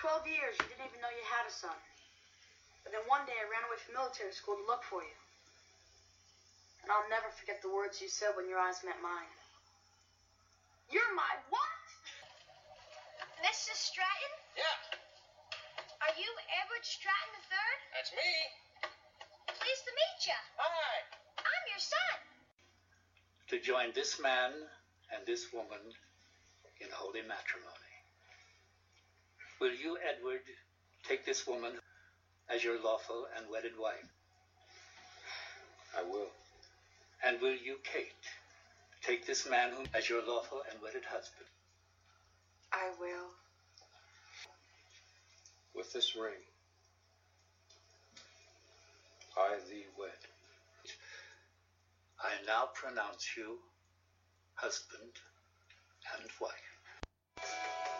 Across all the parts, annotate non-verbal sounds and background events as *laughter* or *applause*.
12 years, you didn't even know you had a son. But then one day I ran away from military school to look for you. And I'll never forget the words you said when your eyes met mine. You're my what? Mr. Stratton? Yeah, Are you Edward Stratton III? that's me. Pleased to meet you. Hi. I'm your son. to join this man and this woman in holy matrimony. Will you, Edward, take this woman as your lawful and wedded wife? I will. And will you, Kate, take this man whom as your lawful and wedded husband? I will. With this ring, I thee wed. I now pronounce you husband and wife.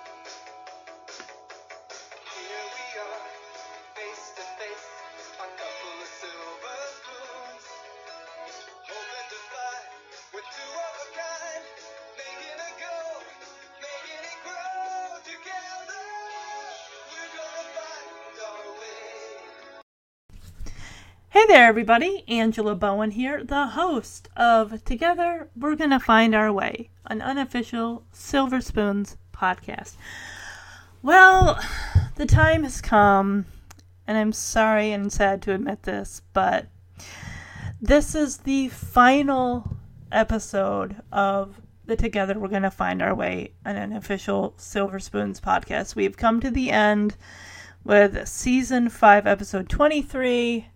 Hey there, everybody. Angela Bowen here, the host of Together We're Gonna Find Our Way, an unofficial Silver Spoons podcast. Well, the time has come, and I'm sorry and sad to admit this, but this is the final episode of the Together We're Gonna Find Our Way, an unofficial Silver Spoons podcast. We've come to the end with season 5, episode 23.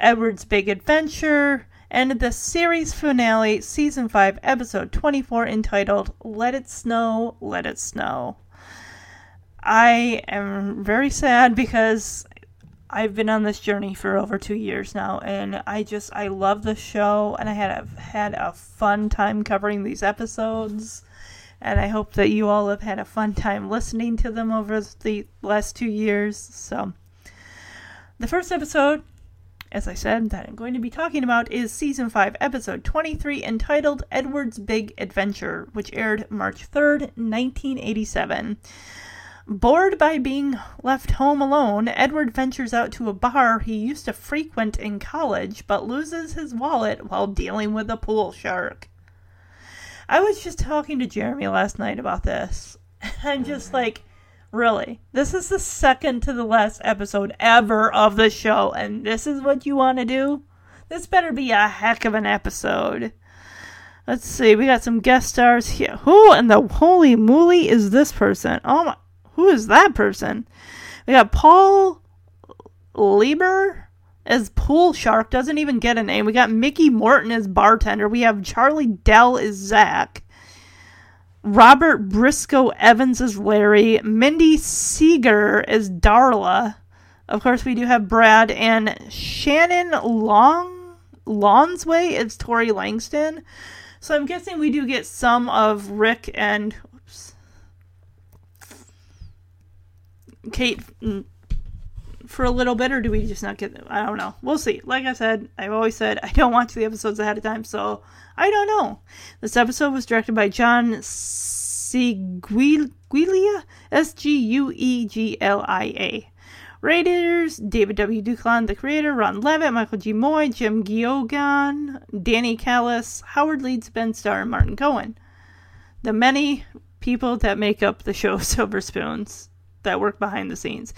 Edward's Big Adventure, and the series finale, season 5, episode 24, entitled Let It Snow, Let It Snow. I am very sad because I've been on this journey for over two years now, and I just, I love the show, and I had a, had a fun time covering these episodes. And I hope that you all have had a fun time listening to them over the last two years. So, the first episode as I said, that I'm going to be talking about is season 5, episode 23, entitled Edward's Big Adventure, which aired March 3rd, 1987. Bored by being left home alone, Edward ventures out to a bar he used to frequent in college, but loses his wallet while dealing with a pool shark. I was just talking to Jeremy last night about this. *laughs* I'm just like, Really. This is the second to the last episode ever of the show, and this is what you want to do? This better be a heck of an episode. Let's see, we got some guest stars here. Who in the holy moly is this person? Oh my, who is that person? We got Paul Lieber as Pool Shark, doesn't even get a name. We got Mickey Morton as bartender. We have Charlie Dell as Zach. Robert Briscoe Evans as Larry, Mindy Seeger as Darla. Of course, we do have Brad and Shannon Long Lonsway as Tori Langston. So I'm guessing we do get some of Rick and Kate mm, for a little bit, or do we just not get them? I don't know. We'll see. Like I said, I've always said I don't watch the episodes ahead of time, so I don't know. This episode was directed by John Sgueglia, S G U E G L I A. Raiders, David W. Duclon, the creator, Ron Leavitt, Michael G. Moye, Jim Geoghan, Danny Kallis, Howard Leeds, Ben Starr, and Martin Cohan. The many people that make up the show *laughs* Silver Spoons that work behind the scenes.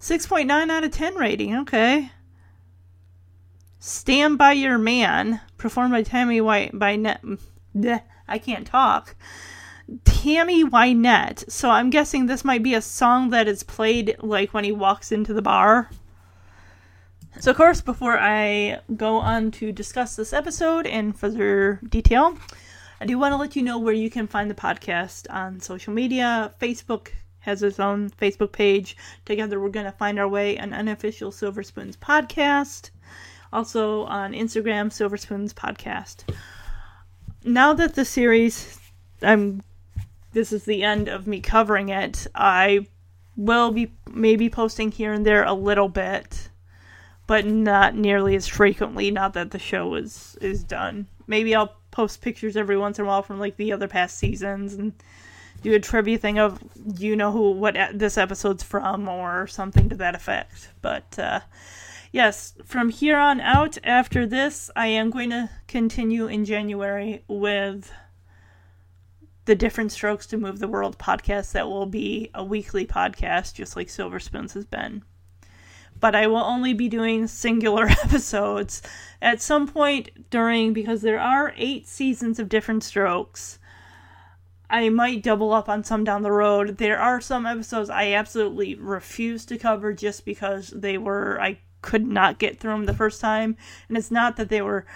6.9 out of 10 rating. Okay. Stand by Your Man, performed by Tammy White by Net. *laughs* I can't talk. Tammy Wynette. So I'm guessing this might be a song that is played like when he walks into the bar. So, of course, before I go on to discuss this episode in further detail, I do want to let you know where you can find the podcast on social media. Facebook has his own Facebook page. Together, we're going to find our way, an unofficial Silver Spoons podcast. Also on Instagram, Silver Spoons podcast. Now that the series, I'm, this is the end of me covering it. I will be maybe posting here and there a little bit, but not nearly as frequently. Not that the show is is done. Maybe I'll post pictures every once in a while from like the other past seasons and do a trivia thing of you know who what this episode's from or something to that effect. But uh, yes, from here on out, after this, I am going to continue in January with the Diff'rent Strokes to Move the World podcast. That will be a weekly podcast, just like Silver Spoons has been. But I will only be doing singular *laughs* episodes at some point during, because there are eight seasons of Diff'rent Strokes. I might double up on some down the road. There are some episodes I absolutely refuse to cover just because they were I could not get through them the first time, and it's not that they were.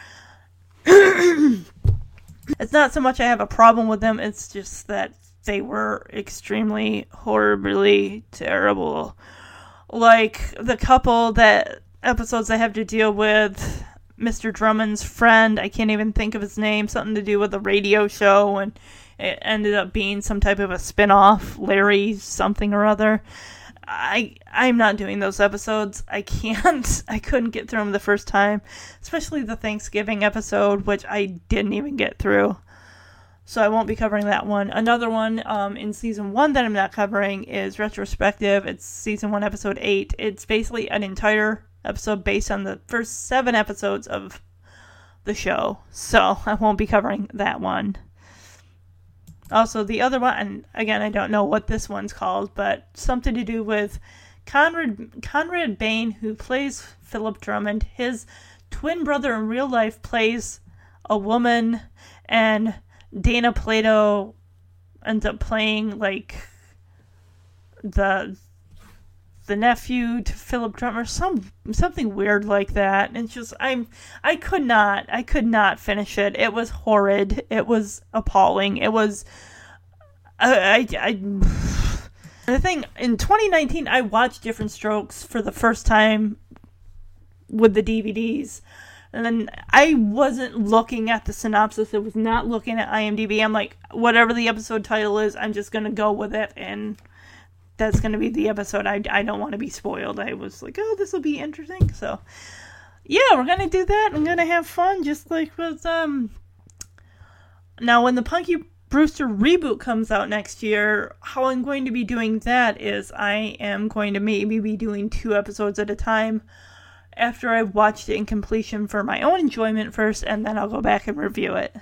*clears throat* it's not so much I have a problem with them. It's just that they were extremely horribly terrible. Like the couple that episodes I have to deal with. Mr. Drummond's friend, I can't even think of his name, something to do with a radio show, and it ended up being some type of a spin-off larry something or other. I i'm not doing those episodes. I can't. *laughs* I couldn't get through them the first time especially the thanksgiving episode which i didn't even get through. So i won't be covering that one. Another one um, in season one that i'm not covering is retrospective. It's season one episode eight. It's basically an entire episode based on the first seven episodes of the show. So *laughs* i won't be covering that one also, the other one, and again, I don't know what this one's called, but something to do with Conrad Conrad Bain, who plays Philip Drummond. His twin brother in real life plays a woman, and Dana Plato ends up playing like the the nephew to Philip Drummer, some something weird like that. And just I'm I could not I could not finish it. It was horrid. It was appalling. It was I I, I the thing in 2019 I watched Diff'rent Strokes for the first time with the DVDs. And then I wasn't looking at the synopsis. It was not looking at IMDb. I'm like, whatever the episode title is, I'm just gonna go with it and that's going to be the episode. I, I don't want to be spoiled. I was like, oh, this will be interesting. So, yeah, we're going to do that. I'm going to have fun, just like with, um, now when the Punky Brewster reboot comes out next year, how I'm going to be doing that is I am going to maybe be doing two episodes at a time after I've watched it in completion for my own enjoyment first, and then I'll go back and review it.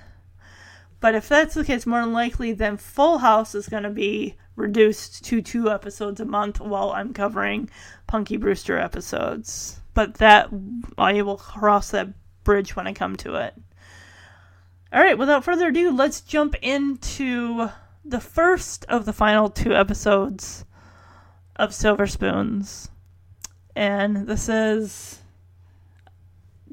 But if that's the case, more than likely, then Full House is going to be reduced to two episodes a month while I'm covering Punky Brewster episodes. But that, I will cross that bridge when I come to it. Alright, without further ado, let's jump into the first of the final two episodes of Silver Spoons. And this is.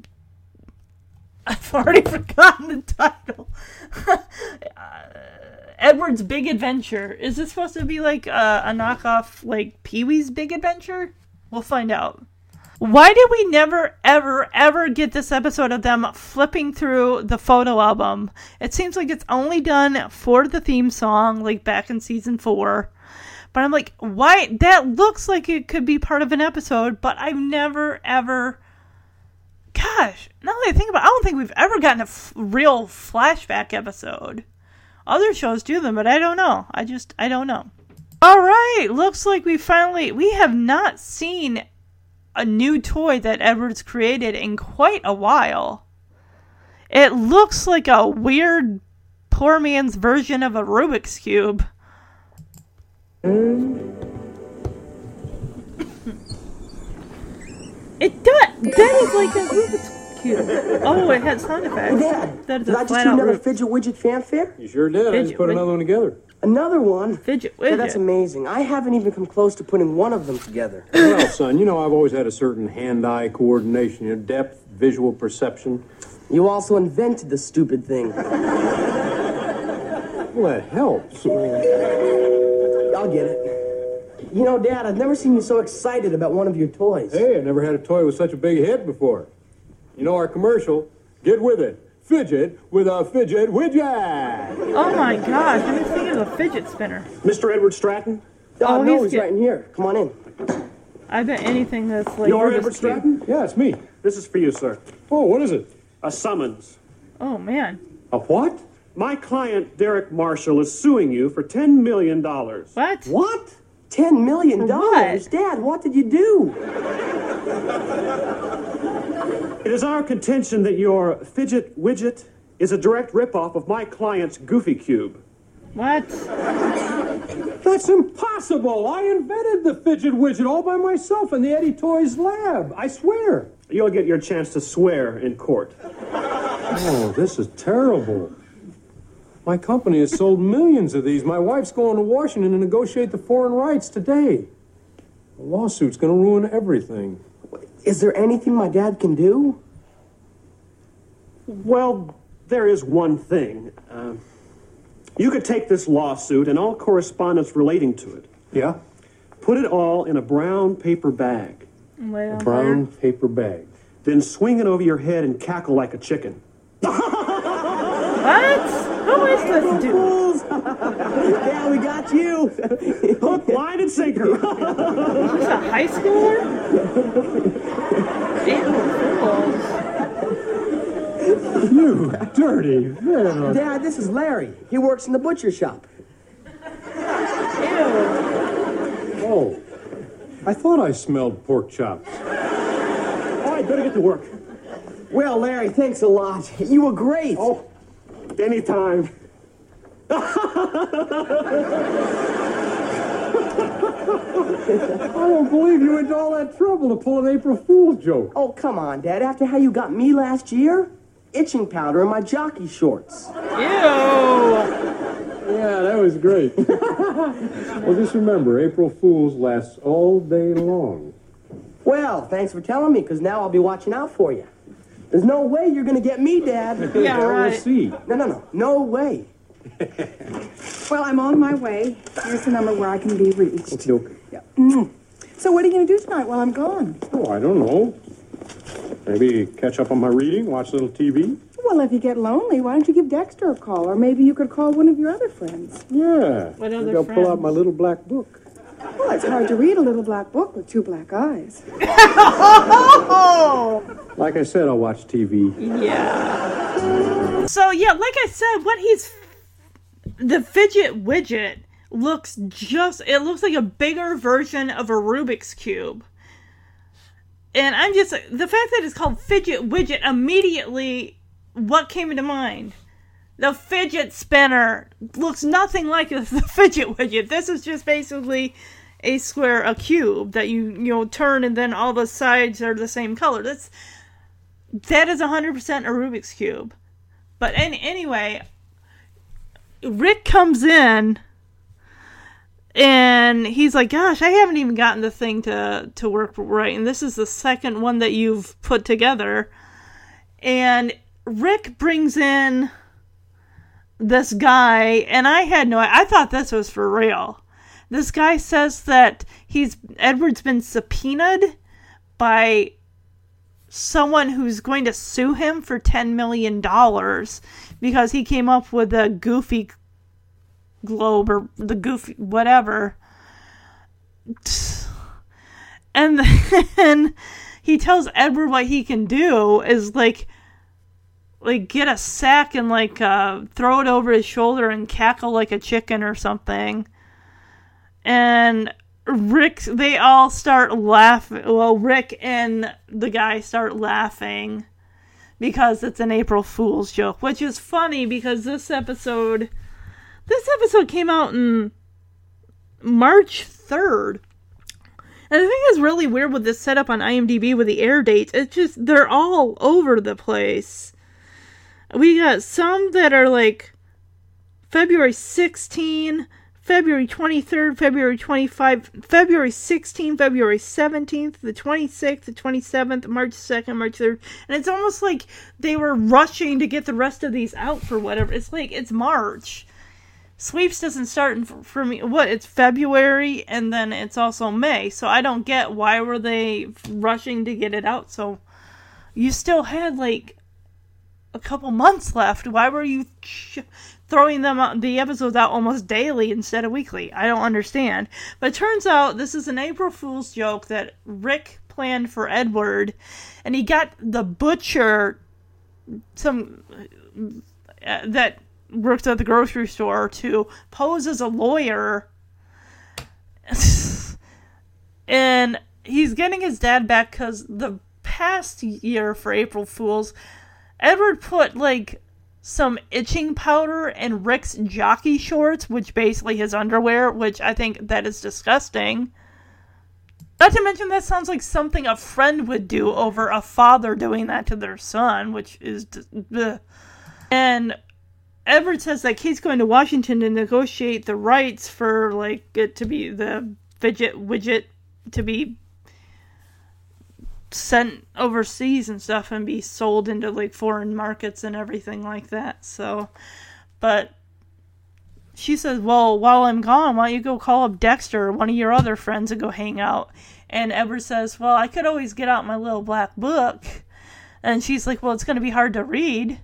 *laughs* I've already *laughs* forgotten the title. *laughs* uh, Edward's Big Adventure. Is this supposed to be like a, knockoff, like Pee Wee's Big Adventure? We'll find out. Why did we never, ever, ever get this episode of them flipping through the photo album? It seems like it's only done for the theme song, like back in season four. But I'm like, why? That looks like it could be part of an episode, but I've never, ever. Gosh, now that I think about it, I don't think we've ever gotten a f- real flashback episode. Other shows do them, but I don't know. I just, I don't know. All right, looks like we finally, we have not seen a new toy that Edwards created in quite a while. It looks like a weird poor man's version of a Rubik's Cube. it does. That is like a Rubik's Cube. Oh, it had sound effects. Dad, That is did a I just flat do out another Rubik- fidget widget fanfare? You sure did. I Fidget just put wid- another one together. Another one? Fidget Yeah, that's widget. amazing. I haven't even come close to putting one of them together. *laughs* Well, son, you know I've always had a certain hand-eye coordination, you know, depth, visual perception. You also invented the stupid thing. *laughs* Well, that helps. I'll get it. You know, Dad, I've never seen you so excited about one of your toys. Hey, I never had a toy with such a big head before. You know our commercial? Get with it. Fidget with a fidget widget. Oh my gosh, I'm thinking of a fidget spinner. Mr. Edward Stratton? Oh, Oh, no, he's he's get- right in here. Come on in. I bet anything that's like You're Rubik's Edward Cube. Stratton? Yeah, it's me. This is for you, sir. Oh, what is it? A summons. Oh man. A what? My client, Derek Marshall, is suing you for $10 million. What? What? Ten million dollars? Dad, what did you do? It is our contention that your fidget widget is a direct ripoff of my client's Goofy Cube. What? That's impossible. I invented the fidget widget all by myself in the Eddie Toys lab. I swear. You'll get your chance to swear in court. Oh, this is terrible. My company has sold millions of these. My wife's going to Washington to negotiate the foreign rights today. The lawsuit's going to ruin everything. Is there anything my dad can do? Well, there is one thing. Uh, you could take this lawsuit and all correspondence relating to it, Yeah? put it all in a brown paper bag, Well, Brown paper bag. then swing it over your head and cackle like a chicken. *laughs* What? Who is dude? Fools! *laughs* yeah, we got you. Hook, line, and sinker. *laughs* Is this a high schooler? April Fools. You dirty man. Dad, this is Larry. He works in the butcher shop. Ew. Oh. I thought I smelled pork chops. All right, better get to work. Well, Larry, thanks a lot. You were great. Oh, anytime. I don't believe you went to all that trouble to pull an April Fool's joke. Oh, come on, Dad. After how you got me last year? Itching powder in my jockey shorts. Ew. Yeah, that was great. *laughs* well, just remember, April Fool's lasts all day long. Well, thanks for telling me, because now I'll be watching out for you. There's no way you're going to get me, Dad. Yeah, We'll right. see. No, no, no. No way. Well, I'm on my way. Here's the number where I can be reached. Okay. Yeah. Mm-hmm. So what are you going to do tonight while I'm gone? Oh, I don't know. Maybe catch up on my reading, watch a little TV. Well, if you get lonely, why don't you give Dexter a call? Or maybe you could call one of your other friends. Yeah. What Maybe other I'll pull out my little black book. Well, it's hard to read a little black book with two black eyes. *laughs* Oh! Like I said, I'll watch TV. Yeah. So yeah, like I said, what he's the fidget widget looks just it looks like a bigger version of a Rubik's cube. And I'm just the fact that it's called fidget widget immediately what came into mind? The fidget spinner looks nothing like the *laughs* fidget widget. This is just basically a square, a cube that you you know turn and then all the sides are the same color. That's that is 100% a Rubik's cube. But any, anyway, Rick comes in and he's like, "Gosh, I haven't even gotten the thing to to work right, and this is the second one that you've put together." And Rick brings in this guy, and I had no I thought this was for real. This guy says that he's Edward's been subpoenaed by someone who's going to sue him for 10 million dollars because he came up with a goofy globe or the goofy whatever. And then *laughs* he tells edward what he can do is like like get a sack and like uh throw it over his shoulder and cackle like a chicken or something. And Rick, they all start laughing. Well, Rick and the guy start laughing because it's an April Fool's joke, which is funny because this episode, this episode came out in March 3rd. And the thing is really weird with this setup on IMDb with the air dates. It's just, they're all over the place. We got some that are like February 16, February 23rd, February 25, February 16th, February 17th, the 26th, the 27th, March 2nd, March 3rd. And it's almost like they were rushing to get the rest of these out for whatever. It's like, it's March. Sweeps doesn't start in, for, me. What? It's February and then it's also May. So I don't get why were they rushing to get it out. So you still had like a couple months left. Why were you throwing them out, the episodes out almost daily instead of weekly? I don't understand. But it turns out this is an April Fool's joke that Rick planned for Edward, and he got the butcher some uh, that works at the grocery store to pose as a lawyer. *laughs* and he's getting his dad back because the past year for April Fools, Edward put like some itching powder and Rick's jockey shorts, which basically his underwear, which I think that is disgusting. Not to mention that sounds like something a friend would do over a father doing that to their son, which is and Edward says that Kate's going to Washington to negotiate the rights for like it to be the fidget widget to be sent overseas and stuff and be sold into like foreign markets and everything like that. So, but she says, "Well, while I'm gone, why don't you go call up Dexter or one of your other friends and go hang out?" And Edward says, "Well, I could always get out my little black book." And she's like, "Well, it's going to be hard to read."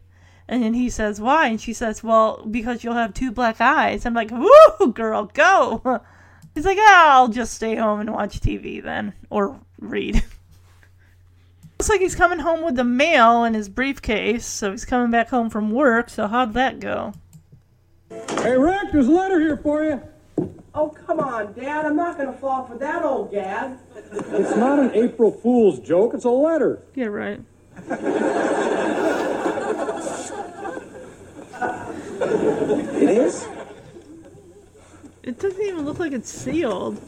And then he says, "Why?" And she says, "Well, because you'll have two black eyes." I'm like, "Woo, girl, go!" *laughs* He's like, ah, "I'll just stay home and watch TV then, or read." *laughs* Looks like he's coming home with the mail in his briefcase, so he's coming back home from work. So how'd that go? Hey, Rick, there's a letter here for you. Oh, come on, Dad. I'm not going to fall for that old gad. It's not an April Fool's joke, it's a letter. Yeah, right. It is? It doesn't even look like it's sealed.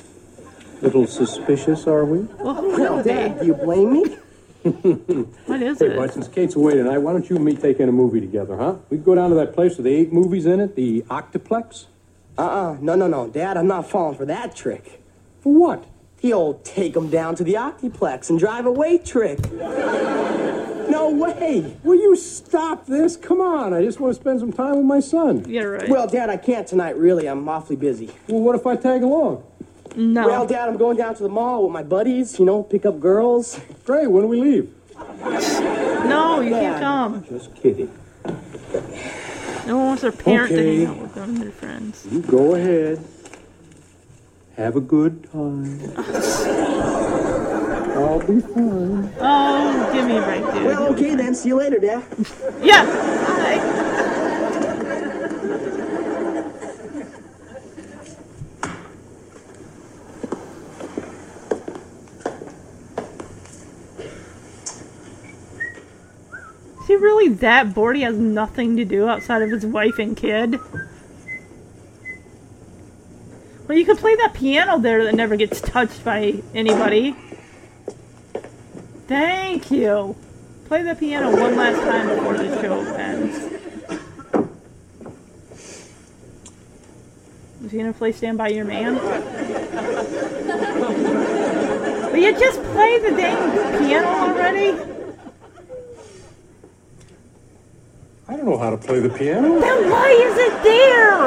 Little suspicious, are we? Well, who Well. Dad, do you blame me? What is Hey, it? bud, since Kate's away tonight, why don't you and me take in a movie together, huh? We could go down to that place with the eight movies in it, the Octoplex. Uh-uh. No, no, no. Dad, I'm not falling for that trick. For what? The old take 'em down to the Octoplex and drive away trick. *laughs* No way. Will you stop this? Come on, I just want to spend some time with my son. Yeah, right. Well, Dad, I can't tonight, really. I'm awfully busy. Well, what if I tag along? No. Well, Dad, I'm going down to the mall with my buddies, you know, pick up girls. Great, when do we leave? no, you Yeah. can't come. Just kidding. No one wants their parent Okay. to hang out with them and their friends. You go ahead. Have a good time. *laughs* I'll be fine. Oh, give me a break, dude. Well, okay then. See you later, Dad. yeah. Bye. He really that bored? He has nothing to do outside of his wife and kid. Well, you could play that piano there that never gets touched by anybody. Thank you. Play the piano one last time before the show ends. Is he gonna play Stand By Your Man? *laughs* Will you just play the dang piano already? I don't know how to play the piano. Then why is it there?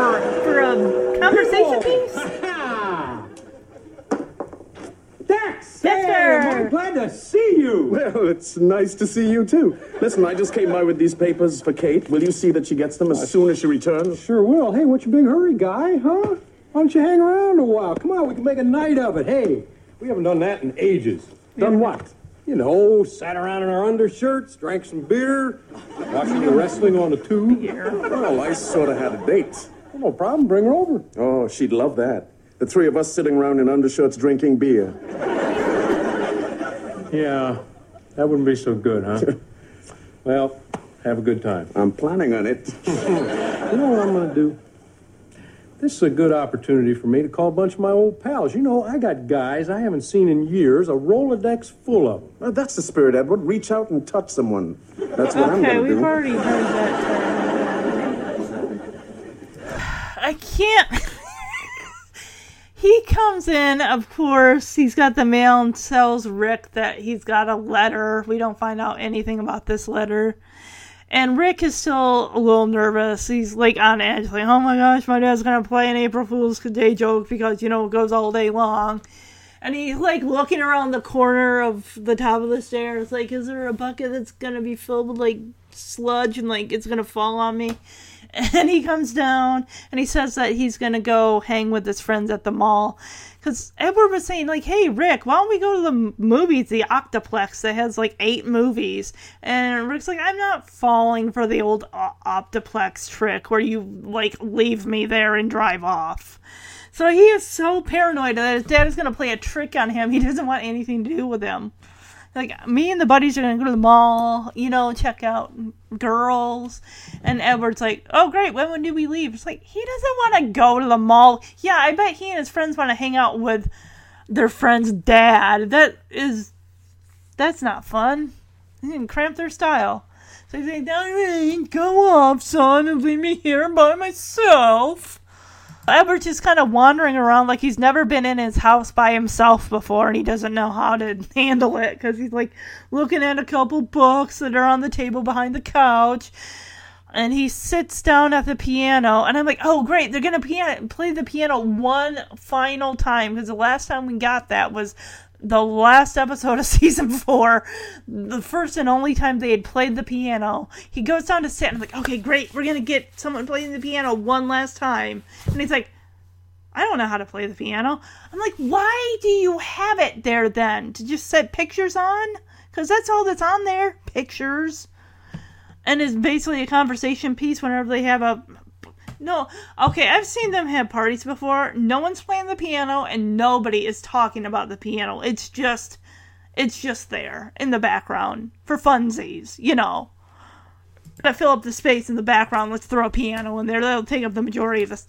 For a conversation piece? *laughs* Dex! Dexter! glad to see you. Well, it's nice to see you too. Listen, I just came by with these papers for Kate. Will you see that she gets them as soon as she returns? Sure will. Hey, what's your big hurry, guy? Huh? Why don't you hang around a while? Come on, we can make a night of it. Hey, we haven't done that in ages. Done what? You know, sat around in our undershirts, drank some beer, watching the wrestling on the tube. Well, I sort of had a date. No problem, bring her over. Oh, she'd love that. The three of us sitting around in undershirts drinking beer. Yeah, that wouldn't be so good, huh? *laughs* well, have a good time. I'm planning on it. *laughs* You know what I'm going to do? This is a good opportunity for me to call a bunch of my old pals. You know, I got guys I haven't seen in years, a Rolodex full of them. Well, that's the spirit, Edward. Reach out and touch someone. That's what I'm going to do. Okay, we've do. already heard that. term. I can't. *laughs* he comes in, of course. He's got the mail and tells Rick that he's got a letter. We don't find out anything about this letter. And Rick is still a little nervous. He's like on edge, like, oh my gosh, my dad's gonna play an April Fool's Day joke because, you know, it goes all day long. And he's like looking around the corner of the top of the stairs, like, is there a bucket that's gonna be filled with like sludge and like it's gonna fall on me. *laughs* And he comes down and he says that he's gonna go hang with his friends at the mall. Because Edward was saying, like, hey, Rick, why don't we go to the movies, the Octoplex that has like eight movies? And Rick's like, I'm not falling for the old o- Optiplex trick where you like leave me there and drive off. So he is so paranoid that his dad is going to play a trick on him. He doesn't want anything to do with him. Like, me and the buddies are to go to the mall, you know, check out girls. And Edward's like, oh, great, when, when do we leave? It's like, he doesn't want to go to the mall. Yeah, I bet he and his friends want to hang out with their friend's dad. That is, that's not fun. You can cramp their style. So he's like, all right, go off, son, and leave me here by myself. Edward's just kind of wandering around like he's never been in his house by himself before and he doesn't know how to *laughs* handle it because he's like looking at a couple books that are on the table behind the couch. And he sits down at the piano, and I'm like, oh, great, they're going to play the piano one final time because the last time we got that was the last episode of *laughs* season four, the first and only time they had played the piano. He goes down to sit, and I'm like, okay, great, we're gonna get someone playing the piano one last time. And he's like, I don't know how to play the piano. I'm like, why do you have it there then? To just set pictures on? Because that's all that's on there pictures. And it's basically a conversation piece whenever they have a no, okay, I've seen them have parties before. No one's playing the piano and nobody is talking about the piano. It's just it's just there in the background for funsies, you know. To fill up the space in the background, let's throw a piano in there. That'll take up the majority of the,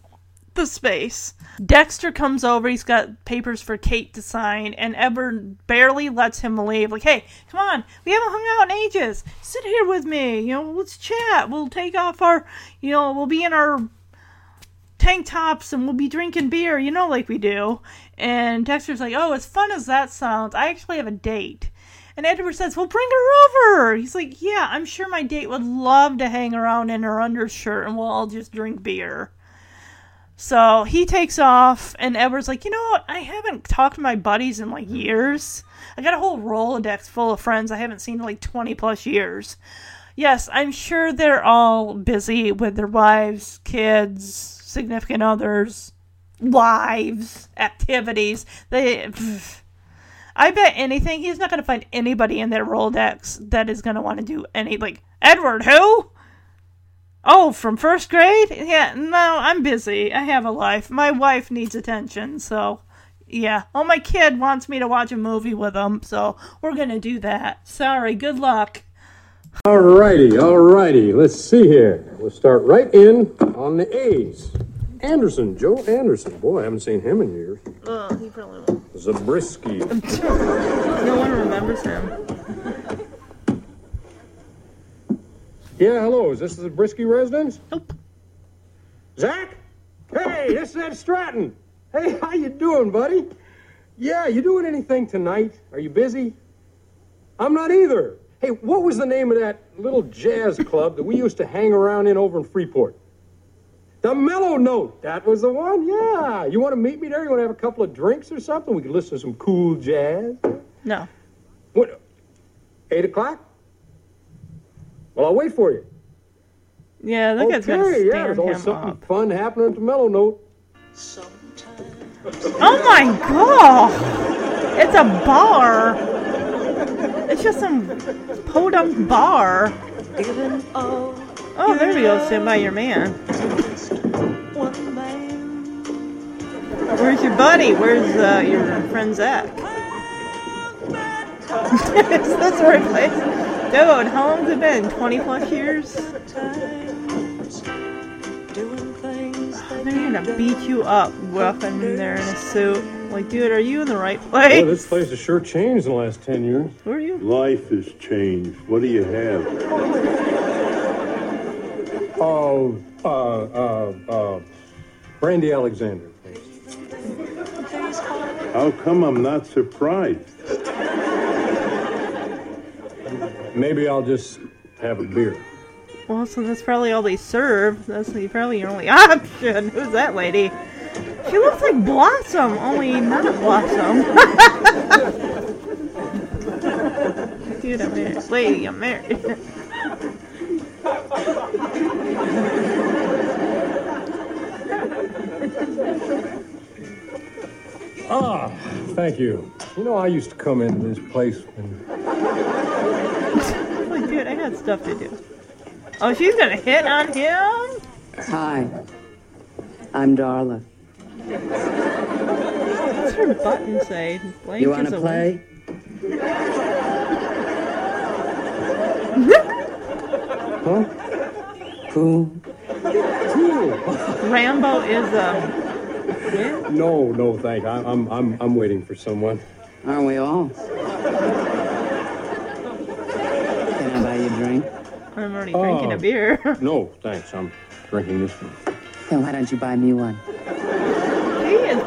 the space. Dexter comes over. He's got papers for Kate to sign, and Edward barely lets him leave. Like, hey, come on, we haven't hung out in ages. Sit here with me. You know, let's chat. We'll take off our, you know, we'll be in our tank tops and we'll be drinking beer, you know, like we do. And Dexter's like, oh, as fun as that sounds, I actually have a date. And Edward says, well, bring her over. He's like, yeah, I'm sure my date would love to hang around in her undershirt and we'll all just drink beer. So he takes off, and Edward's like, you know what? I haven't talked to my buddies in like years. I got a whole Rolodex full of friends I haven't seen in like 20 plus years. Yes, I'm sure they're all busy with their wives, kids, significant others, lives, activities. They. I bet anything he's not going to find anybody in their Rolodex that is going to want to do any like Edward who? Oh, from first grade? Yeah, no, I'm busy. I have a life. My wife needs attention, so yeah. Oh, my kid wants me to watch a movie with him, so we're going to do that. Sorry, good luck. Alrighty, alrighty. Let's see here. We'll start right in on the A's. Anderson, Joe Anderson. Boy, I haven't seen him in years. Oh, he probably won't. Zabriskie. *laughs* No one remembers him. Yeah, hello. Is this the Zabriskie residence? Nope. Zach? Hey, this is Ed Stratton. Hey, how you doing, buddy? Yeah, you doing anything tonight? Are you busy? I'm not either. Hey, what was the name of that little jazz club that we used to hang around in over in Freeport? The Mellow Note. That was the one? Yeah. You want to meet me there? You want to have a couple of drinks or something? We could listen to some cool jazz. No. What? Eight o'clock? Well, I'll wait for you. Yeah, that guy's gonna Okay, yeah, stand there's always him something up. fun happening at the Mellow Note. Sometimes. Oh my god! It's a bar. It's just some podunk bar. Oh, there we go. Stand by your man. Where's your buddy? Where's uh, your friend Zach? *laughs* Is this the right place? Dude, how long's it been? 20 plus years? They're gonna beat you up walking in there in a suit. Like, dude, are you in the right Boy, place? this place has sure changed in the last 10 years. Who are you? Life has changed. What do you have? Oh, uh, uh, uh, Brandy Alexander. Please. How come I'm not surprised? Maybe I'll just have a beer. Well, so that's probably all they serve. That's the- probably your only *laughs* option. Who's that lady? She looks like Blossom, only not Blossom. Dude, I'm married. Lady, I'm married. Ah, thank you. You know, I used to come into this place and like, dude, I got stuff to do. Oh, she's gonna hit on him? Hi. I'm Darla. What's her button say? Blank You want is to a play? *laughs* Huh? Cool. Cool. Rambo is um. No, no, thank. I, I'm, I'm, I'm waiting for someone. Aren't we all? Can I buy you a drink? I'm already drinking Oh. a beer. No, thanks. I'm drinking this one. Then why don't you buy me one?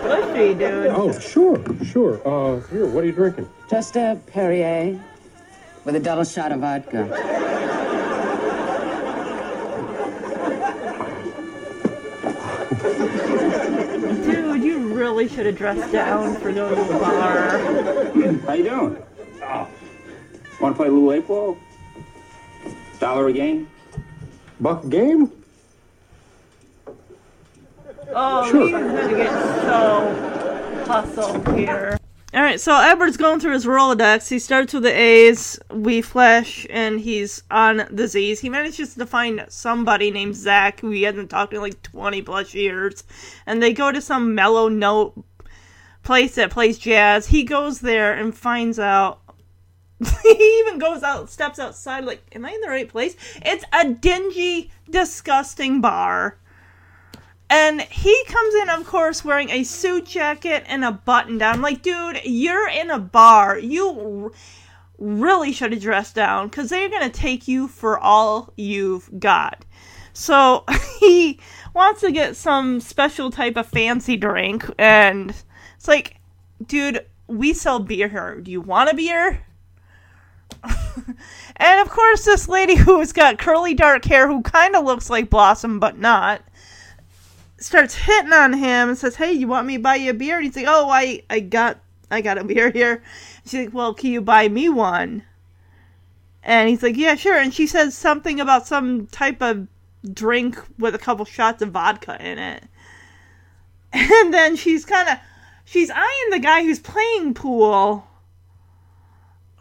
He is bushy, dude. Oh, sure, sure. Uh, here, what are you drinking? Just a Perrier with a double shot of vodka. Dude, you really should have dressed down for going to the bar. How you doing? Oh. Want to play a little eight ball? Dollar a game? Buck game? Oh, Sure. he's gonna get so hustled here. All right, so Edward's going through his Rolodex. He starts with the A's. We flash, and he's on the Z's. He manages to find somebody named Zach who he hasn't talked to in like 20 plus years. And they go to some mellow note place that plays jazz. He goes there and finds out. *laughs* he even goes out, steps outside, like, am I in the right place? It's a dingy, disgusting bar. And he comes in, of course, wearing a suit jacket and a button down. I'm like, dude, you're in a bar. You really should have dressed down because they're going to take you for all you've got. So *laughs* he wants to get some special type of fancy drink. And it's like, dude, we sell beer here. Do you want a beer? *laughs* and of course, this lady *laughs* who's got curly dark hair, who kind of looks like Blossom but not, starts hitting on him and says, "Hey, you want me to buy you a beer?" And he's like, "Oh, I I got I got a beer here." She's like, "Well, can you buy me one?" And he's like, "Yeah, sure." And she says something about some type of drink with a couple shots of vodka in it. *laughs* And then she's kind of she's eyeing the guy who's playing pool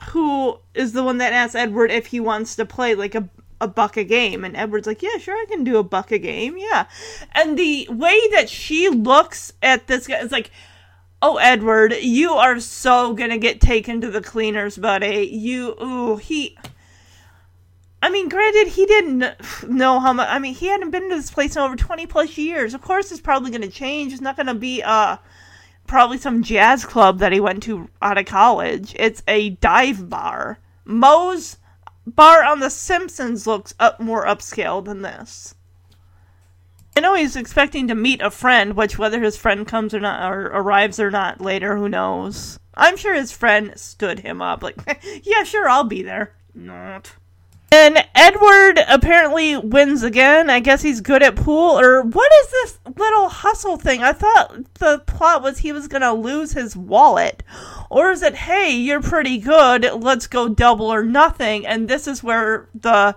who is the one that asks Edward if he wants to play like a a buck a game and Edward's like, "Yeah, sure I can do a buck a game." Yeah. And the way that she looks at this guy is like, "Oh, Edward, you are so to get taken to the cleaners, buddy. You ooh, he I mean, granted, he didn't know how much. I mean, he hadn't been to this place in over 20 plus years. Of course, it's probably going to change. It's not going to be uh, probably some jazz club that he went to out of college. It's a dive bar. Moe's bar on The Simpsons looks up more upscale than this. I know he's expecting to meet a friend, which whether his friend comes or not, or arrives or not later, who knows? I'm sure his friend stood him up, like, *laughs* yeah, sure, I'll be there. Not. And Edward apparently wins again. I guess he's good at pool. Or what is this little hustle thing? I thought the plot was he was going to lose his wallet. Or is it, hey, you're pretty good, let's go double or nothing? And this is where the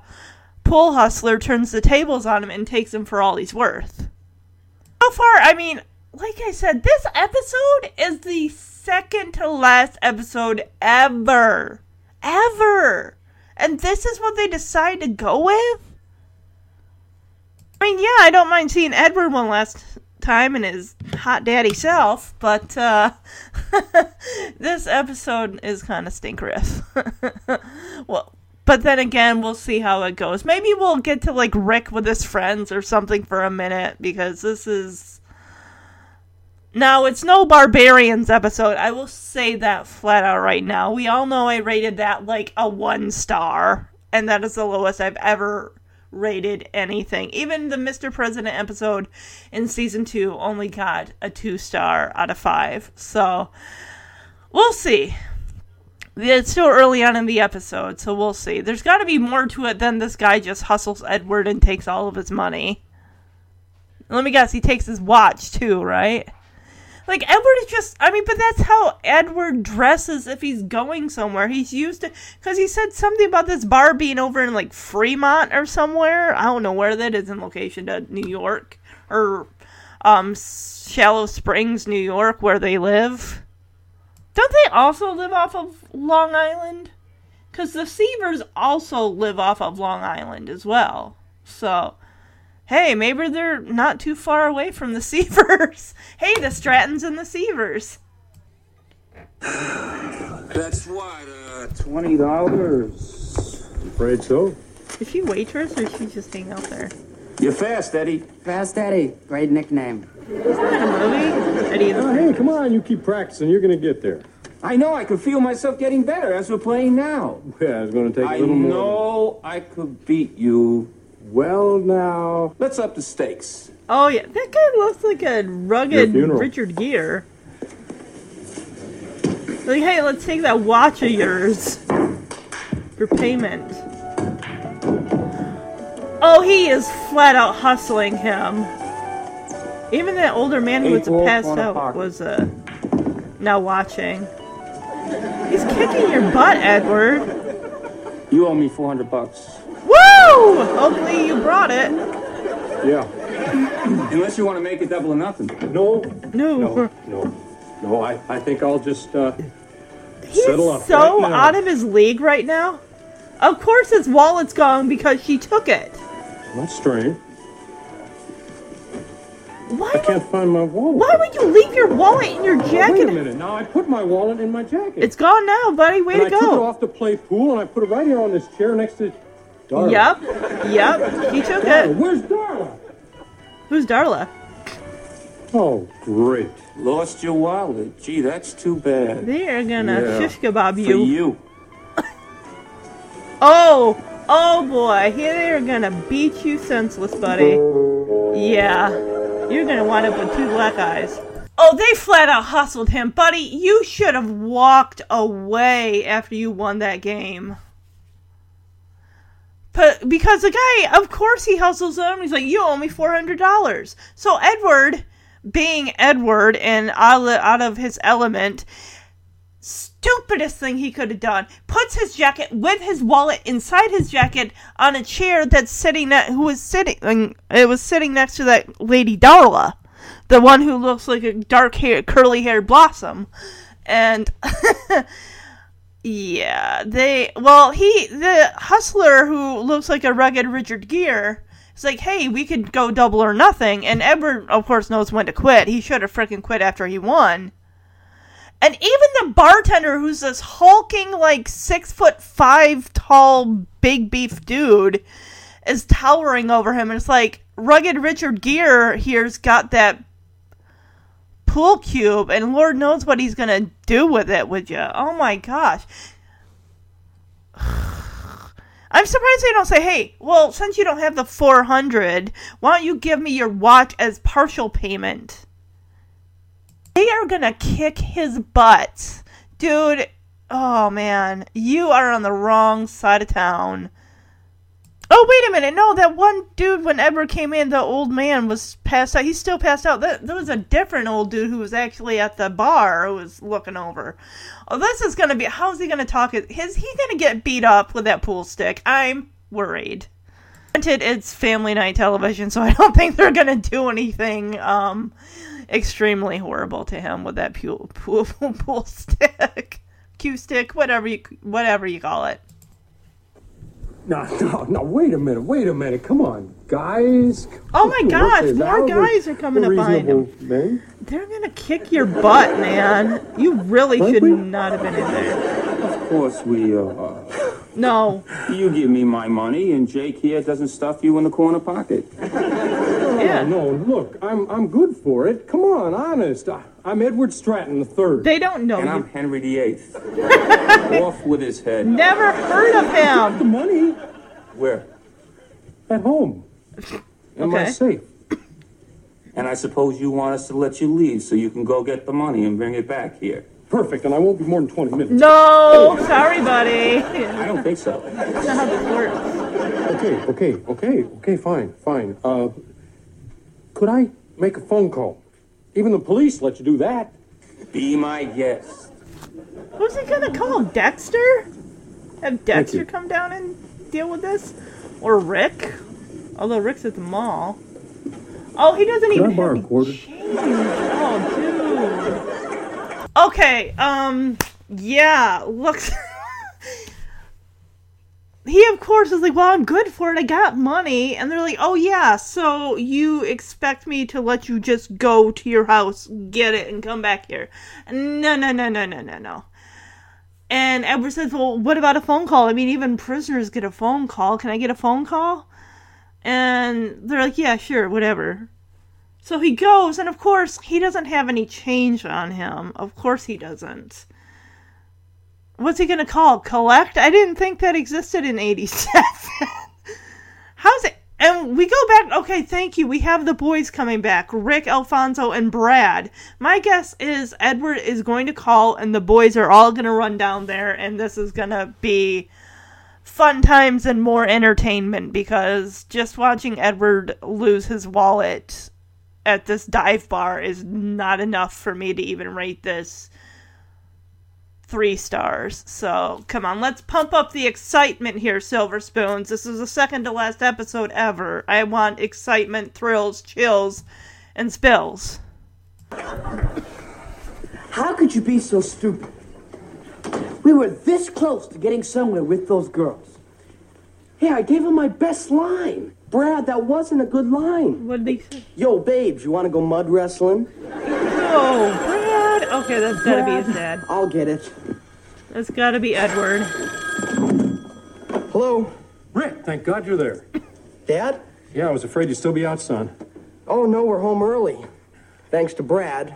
pool hustler turns the tables on him and takes him for all he's worth. So far, I mean, like I said, this episode is the second to last episode ever. Ever. And this is what they decide to go with? I mean, yeah, I don't mind seeing Edward one last time in his hot daddy self, but uh, *laughs* this episode is kind of stink *laughs* well, but then again, we'll see how it goes. Maybe we'll get to like Rick with his friends or something for a minute because this is. Now, it's no Barbarians episode. I will say that flat out right now. We all know I rated that like a one star, and that is the lowest I've ever rated anything. Even the Mr. President episode in season two only got a two star out of five. So, we'll see. It's still early on in the episode, so we'll see. There's got to be more to it than this guy just hustles Edward and takes all of his money. Let me guess, he takes his watch too, right? Like Edward is just I mean, but that's how Edward dresses if he's going somewhere. He's used to cuz he said something about this bar being over in like Fremont or somewhere. I don't know where that is in location to New York or um Shallow Springs, New York where they live. Don't they also live off of Long Island? Cuz the Seavers also live off of Long Island as well. So, hey, maybe they're not too far away from the *laughs* Seavers. hey, the Strattons and the Seavers. That's what, uh, twenty dollars. Afraid so. Is she waitress or is she just hanging out there? You're fast, Eddie. Fast Eddie. Great nickname. Isn't that a movie? Eddie the Oh, hey, come on, you keep practicing. You're going to get there. I know. I could feel myself getting better as we're playing now. Yeah, it's going to take a I little more. know I could beat you. Well, now. Let's up the stakes. Oh yeah, that guy looks like a rugged Richard Gere. Like, hey, let's take that watch of yours for payment. Oh, he is flat out hustling him. Even that older man who was passed out was uh, now watching. He's kicking your butt, Edward. You owe me four hundred bucks. Woo! Hopefully you brought it. Yeah. Unless you want to make it double or nothing. No, No. no, no. No, I, I think I'll just uh, He's settle up. so right now. out of his league right now. Of course his wallet's gone because she took it. That's strange. Why I can't find my wallet. Why would you leave your wallet in your jacket? Wait a jacket? minute. Now, I put my wallet in my jacket. It's gone now, buddy. Way and to I took it go. off to play pool, and I put it right here on this chair next to Darla. Yep. Yep. He took Darla, it. Where's Darla? Who's Darla? Oh, great. Lost your wallet. Gee, that's too bad. They're gonna Yeah. shish kebab you. For you. you. *laughs* Oh, oh boy. Here they're gonna beat you senseless, buddy. Yeah. You're gonna wind up with two black eyes. Oh, they flat out hustled him. Buddy, you should have walked away after you won that game. But because the guy, of course, he hustles him. He's like, "You owe me four hundred dollars." So Edward, being Edward and out of- his element, stupidest thing he could have done, puts his jacket with his wallet inside his jacket on a chair that's sitting ne- who was sitting it was sitting next to that lady Darla, the one who looks like a dark hair curly haired blossom, and. *laughs* Yeah, they well he the hustler who looks like a rugged Richard Gere is like, hey, we could go double or nothing, and Edward of course knows when to quit. He should have freaking quit after he won. And even the bartender, who's this hulking like six foot five tall big beef dude, is towering over him, and it's like rugged Richard Gere here's got that pool cube, and Lord knows what he's gonna do with it. Would you? Oh my gosh. *sighs* I'm surprised they don't say, "Hey, well, since you don't have the 400, why don't you give me your watch as partial payment?" They are gonna kick his butt, dude. Oh man, you are on the wrong side of town. Oh wait a minute, no, that one dude when Edward came in, the old man was passed out. He's still passed out. That there was a different old dude who was actually at the bar who was looking over. Oh, this is gonna be. How's he gonna talk? Is he gonna get beat up with that pool stick? I'm worried. Granted, it's family night television, so I don't *laughs* think they're gonna do anything um extremely horrible to him with that pool *laughs* pool pool stick, *laughs* cue stick, whatever you whatever you call it. No, no, no, wait a minute, wait a minute. Come on, guys. Oh my gosh, more guys are coming up behind him. reasonable Men. They're gonna kick your butt, man. You really should not have been in there. Of course we uh, are. *laughs* No. You give me my money, and Jake here doesn't stuff you in the corner pocket. *laughs* Yeah. No, look, I'm I'm good for it. Come on, honest. I, I'm Edward Stratton the third. They don't know And you. I'm Henry VIII. *laughs* Off with his head. Never heard of him. The him. money Where? at home. *laughs* In my Okay. safe. And I suppose you want us to let you leave so you can go get the money and bring it back here. Perfect, and I won't be more than 20 minutes. No, sorry, buddy. I don't think so. That's not how this works. Okay, okay, okay, okay, fine, fine. Uh, could I make a phone call? Even the police let you do that. Be my guest. Who's he gonna call? Dexter? Have Dexter come down and deal with this? Or Rick? Although Rick's at the mall. Oh, he doesn't Can I even borrow have a quarter? Oh, dude. Okay, um, yeah, looks. *laughs* he, of course, is like, well, I'm good for it. I got money. And they're like, oh, yeah, so you expect me to let you just go to your house, get it, and come back here? No, no, no, no, no, no, no. And Edward says, well, what about a phone call? I mean, even prisoners get a phone call. Can I get a phone call? And they're like, yeah, sure, whatever. So he goes, and of course, he doesn't have any change on him. Of course, he doesn't. What's he gonna call? Collect? I didn't think that existed in 87. *laughs* How's it? And we go back. Okay, thank you. We have the boys coming back Rick, Alfonso, and Brad. My guess is Edward is going to call, and the boys are all gonna run down there, and this is gonna be fun times and more entertainment because just watching Edward lose his wallet at this dive bar is not enough for me to even rate this three stars. So come on, let's pump up the excitement here, Silver Spoons. This is the second to last episode ever. I want excitement, thrills, chills, and spills. How could you be so stupid? We were this close to getting somewhere with those girls. Hey, I gave him my best line. Brad, that wasn't a good line. What did he say? Yo, babes, you want to go mud wrestling? No, Brad. Okay, that's gotta be his dad. I'll get it. That's gotta be Edward. Hello? Rick, thank God you're there. Dad? Yeah, I was afraid you'd still be out, son. Oh, no, we're home early. Thanks to Brad.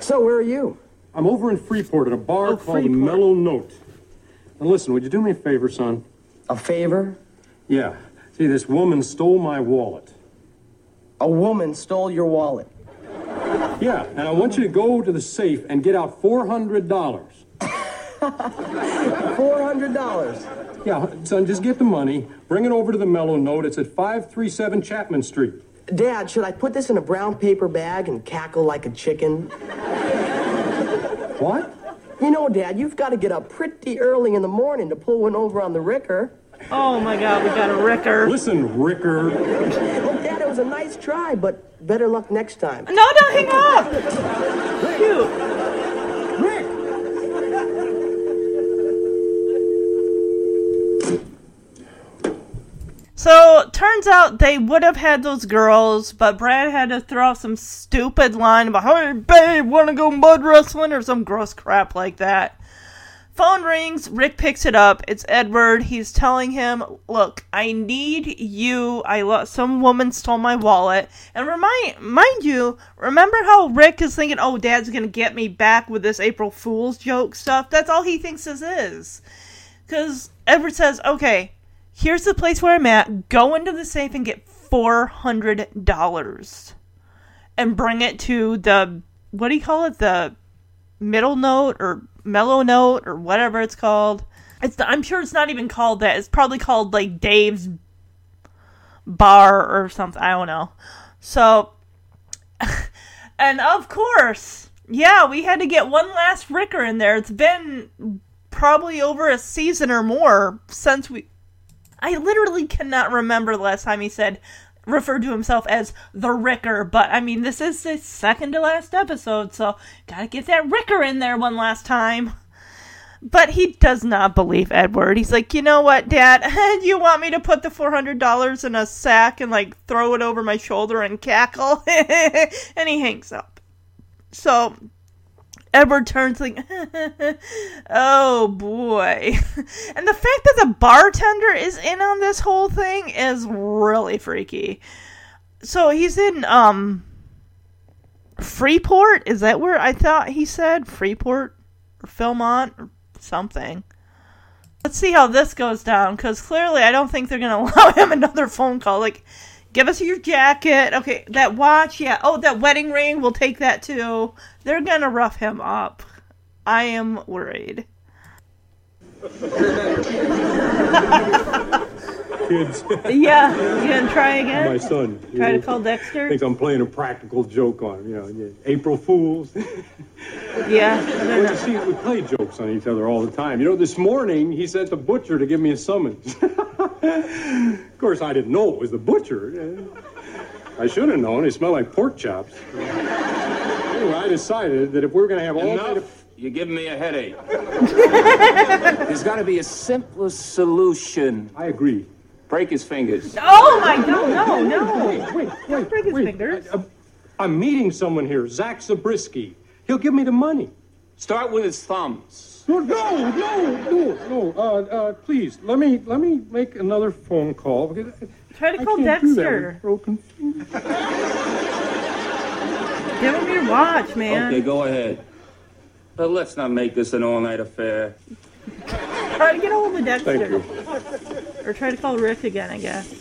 so, where are you? I'm over in Freeport at a bar Oh, called the Freeport. Mellow Note. Now listen, would you do me a favor, son? A favor? Yeah. See, this woman stole my wallet. A woman stole your wallet. Yeah, and I want you to go to the safe and get out $400. *laughs* $400. Yeah, son, just get the money, bring it over to the Mellow Note. It's at 537 Chapman Street. Dad, should I put this in a brown paper bag and cackle like a chicken? *laughs* What? You know, Dad, you've got to get up pretty early in the morning to pull one over on the Ricker. Oh my god, we got a Ricker. Listen, Ricker. Look, Dad, it was a nice try, but better luck next time. No, don't hang up! Shoot. Rick. So, turns out they would have had those girls, but Brad had to throw out some stupid line about, hey, babe, wanna go mud wrestling? Or some gross crap like that. Phone rings, Rick picks it up. It's Edward. He's telling him, "Look, I need you. I lo- some woman stole my wallet." And remind mind you, remember how Rick is thinking, "Oh, dad's to get me back with this April Fool's joke stuff." That's all he thinks this is. Cuz Edward says, "Okay, here's the place where I'm at. Go into the safe and get $400 and bring it to the what do you call it? The middle note or mellow note or whatever it's called. It's I'm sure it's not even called that. It's probably called like Dave's bar or something. I don't know. So *laughs* and of course, yeah, we had to get one last Ricker in there. It's been probably over a season or more since we I literally cannot remember the last time he said referred to himself as the Ricker, but I mean this is the second to last episode, so gotta get that Ricker in there one last time. But he does not believe Edward. He's like, you know what, Dad? *laughs* you want me to put the four hundred dollars in a sack and like throw it over my shoulder and cackle? *laughs* and he hangs up. So Edward turns like, *laughs* oh boy. *laughs* And the fact that the bartender is in on this whole thing is really freaky. So he's in, um, Freeport? Is that where I thought he said? Freeport? Or Philmont? Or something. Let's see how this goes down, because clearly I don't think they're going *laughs* to allow him another phone call. Like, give us your jacket. Okay, that watch, yeah. Oh, that wedding ring, we'll take that too. They're gonna rough him up. I am worried. *laughs* kids. *laughs* Yeah, you gonna try again? My son. Try you to call Dexter? Thinks I'm playing a practical joke on him. You know, yeah, April Fools. *laughs* Yeah, I Well, you see, we play jokes on each other all the time. You know, this morning he sent the butcher to give me a summons. *laughs* of course, I didn't know it was the butcher. I should have known. It smelled like pork chops. Anyway, I decided that if we were going to have all night of You're giving me a headache. There's got to be a simpler solution. I agree. Break his fingers. Oh my god, no, no. Wait, wait, wait. Break his wait. fingers. I, am meeting someone here, Zach Zabriskie. He'll give me the money. Start with his thumbs. No, no, no, no, no. Uh, uh, please, let me let me make another phone call. because Try to I call can't do that Dexter. with broken fingers. Give him your watch, man. Okay, go ahead. But let's not make this an all-night affair. Try to get a hold of Dexter. Thank you. Or try to call Rick again, I guess. *laughs*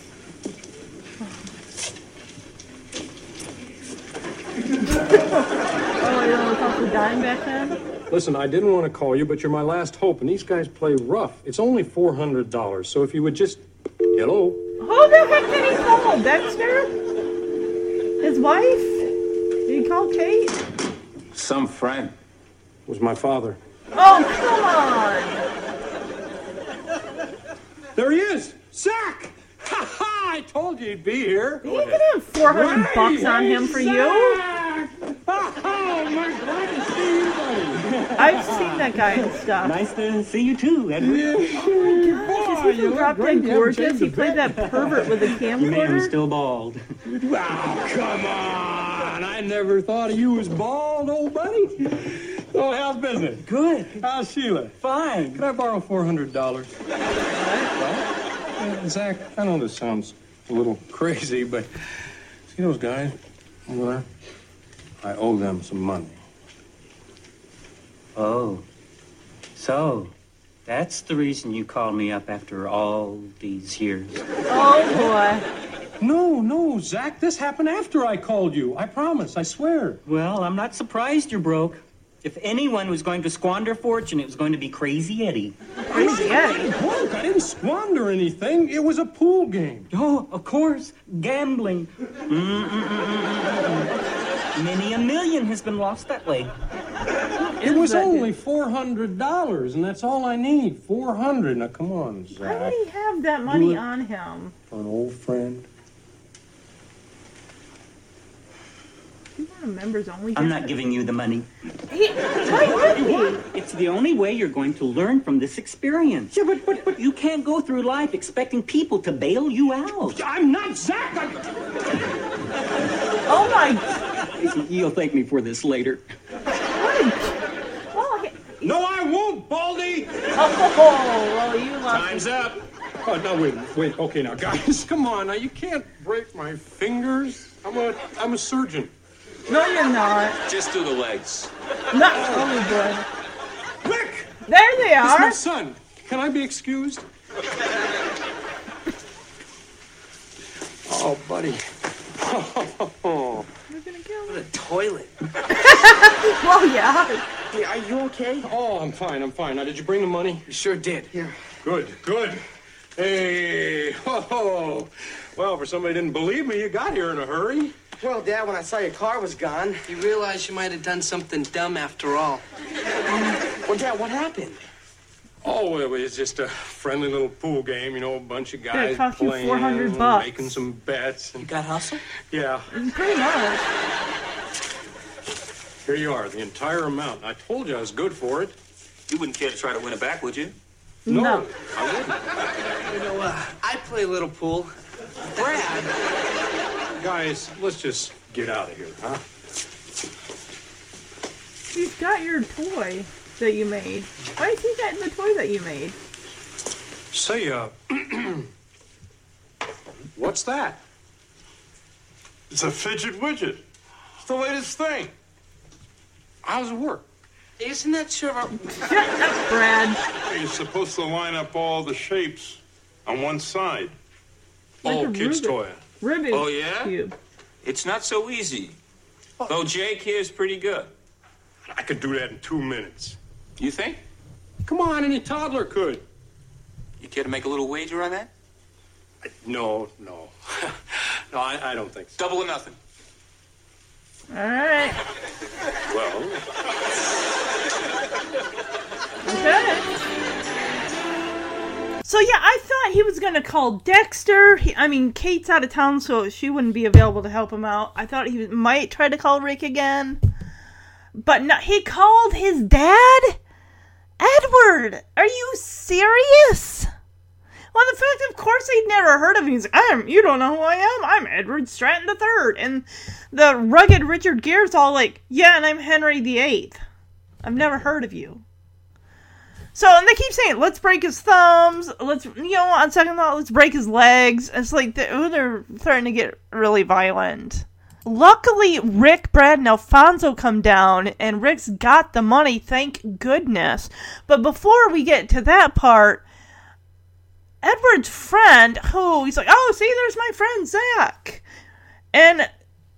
oh, you don't want to talk to Dime back then? Listen, I didn't want to call you, but you're my last hope, and these guys play rough. It's only four hundred dollars, so if you would just hello. Oh, Who the heck did he call? Dexter? His wife? Did he call Kate? Some friend. It was my father. Oh, come on! There he is, Zach. Ha ha! I told you he'd be here. You can have 400 bucks on him for you. Oh my glad to see you, buddy. I've seen that guy and stuff. Nice to see you too, Edward. Is he from Drop Dead Gorgeous? He played that pervert with a *laughs* You made him camcorder? still bald. *laughs* Wow, come on! I never thought of you as bald, old buddy. Oh, how's business? Good. How's Sheila? Fine. Can I borrow four hundred dollars? Uh, Zach, I know this sounds a little *laughs* crazy, but see those guys over there? I owe them some money. Oh. So, that's the reason you called me up after all these years. Oh, boy. No, no, Zach, this happened after I called you. I promise, I swear. Well, I'm not surprised you're broke. If anyone was going to squander fortune, it was going to be Crazy Eddie. Crazy Eddie. Broke. I didn't squander anything. It was a pool game. Oh, of course, gambling. Many a million has been lost that way. It was that only four hundred dollars, and that's all I need. Four hundred. Now, come on, Why Zach. would he have that money on him? For an old friend. He's not a members only. I'm not giving you the money. He, why would he? It's the only way you're going to learn from this experience. Yeah, but, but, but you can't go through life expecting people to bail you out. I'm not Zach. I'm... Oh my. You'll thank me for this later. No, I won't, Baldy. oh, well, you lost. Time's up. Oh, no, wait, wait. Okay, now, guys, *laughs* come on. Now, you can't break my fingers. I'm a, I'm a surgeon. No, you're not. Just do the legs. No. Oh, boy. Rick, There they it's my are. son. Can I be excused? Oh, buddy. *laughs* Oh, We're gonna kill him. The toilet. *laughs* Well, yeah. Hey, are you okay? oh, I'm fine. I'm fine. Now, did you bring the money? You sure did. Here. Good, good. Hey, oh, well, for somebody who didn't believe me, you got here in a hurry. Well, Dad, when I saw your car was gone. You realize you might have done something dumb after all. Well, Dad, what happened? Oh, it was just a friendly little pool game, you know, a bunch of guys it cost you playing, 400 bucks. making some bets, and Got hustle? yeah, Pretty much. here you are, the entire amount. I told you I was good for it. You wouldn't care to try to win it back, would you? No, No. I wouldn't. You know, uh, I play a little pool. Brad, Guys, let's just get out of here, huh? He's got your toy that you made. Why is he getting the toy that you made? Say, uh, *clears throat* what's that? It's a fidget widget. It's the latest thing. How's it work? isn't that sure? *laughs* Brad. You're supposed to line up all the shapes on one side. Like all kids' Rubik. toy. Rubik's Oh, yeah? Cube. It's not so easy. Though Jake here's pretty good. I could do that in two minutes. You think? Come on, any toddler could. You care to make a little wager on that? No, no. *laughs* no, I, I don't think so. Double or nothing. All right. Well, Okay. So yeah, I thought he was gonna call Dexter. He, I mean, Kate's out of town, so she wouldn't be available to help him out. I thought he might try to call Rick again, but no, he called his dad. Edward, are you serious? Well, the fact, of course, he'd never heard of him. He's like, I'm, you don't know who I am. I'm Edward Stratton the Third, and the rugged Richard Gere's all like, yeah, and I'm Henry the Eighth. I've never heard of you. So, and they keep saying, let's break his thumbs. Let's, you know, on second thought, let's break his legs. It's like they- oh, they're starting to get really violent. Luckily, Rick, Brad, and Alfonso come down, and Rick's got the money, thank goodness. But before we get to that part, Edward's friend, who he's like, oh, see, there's my friend Zach. And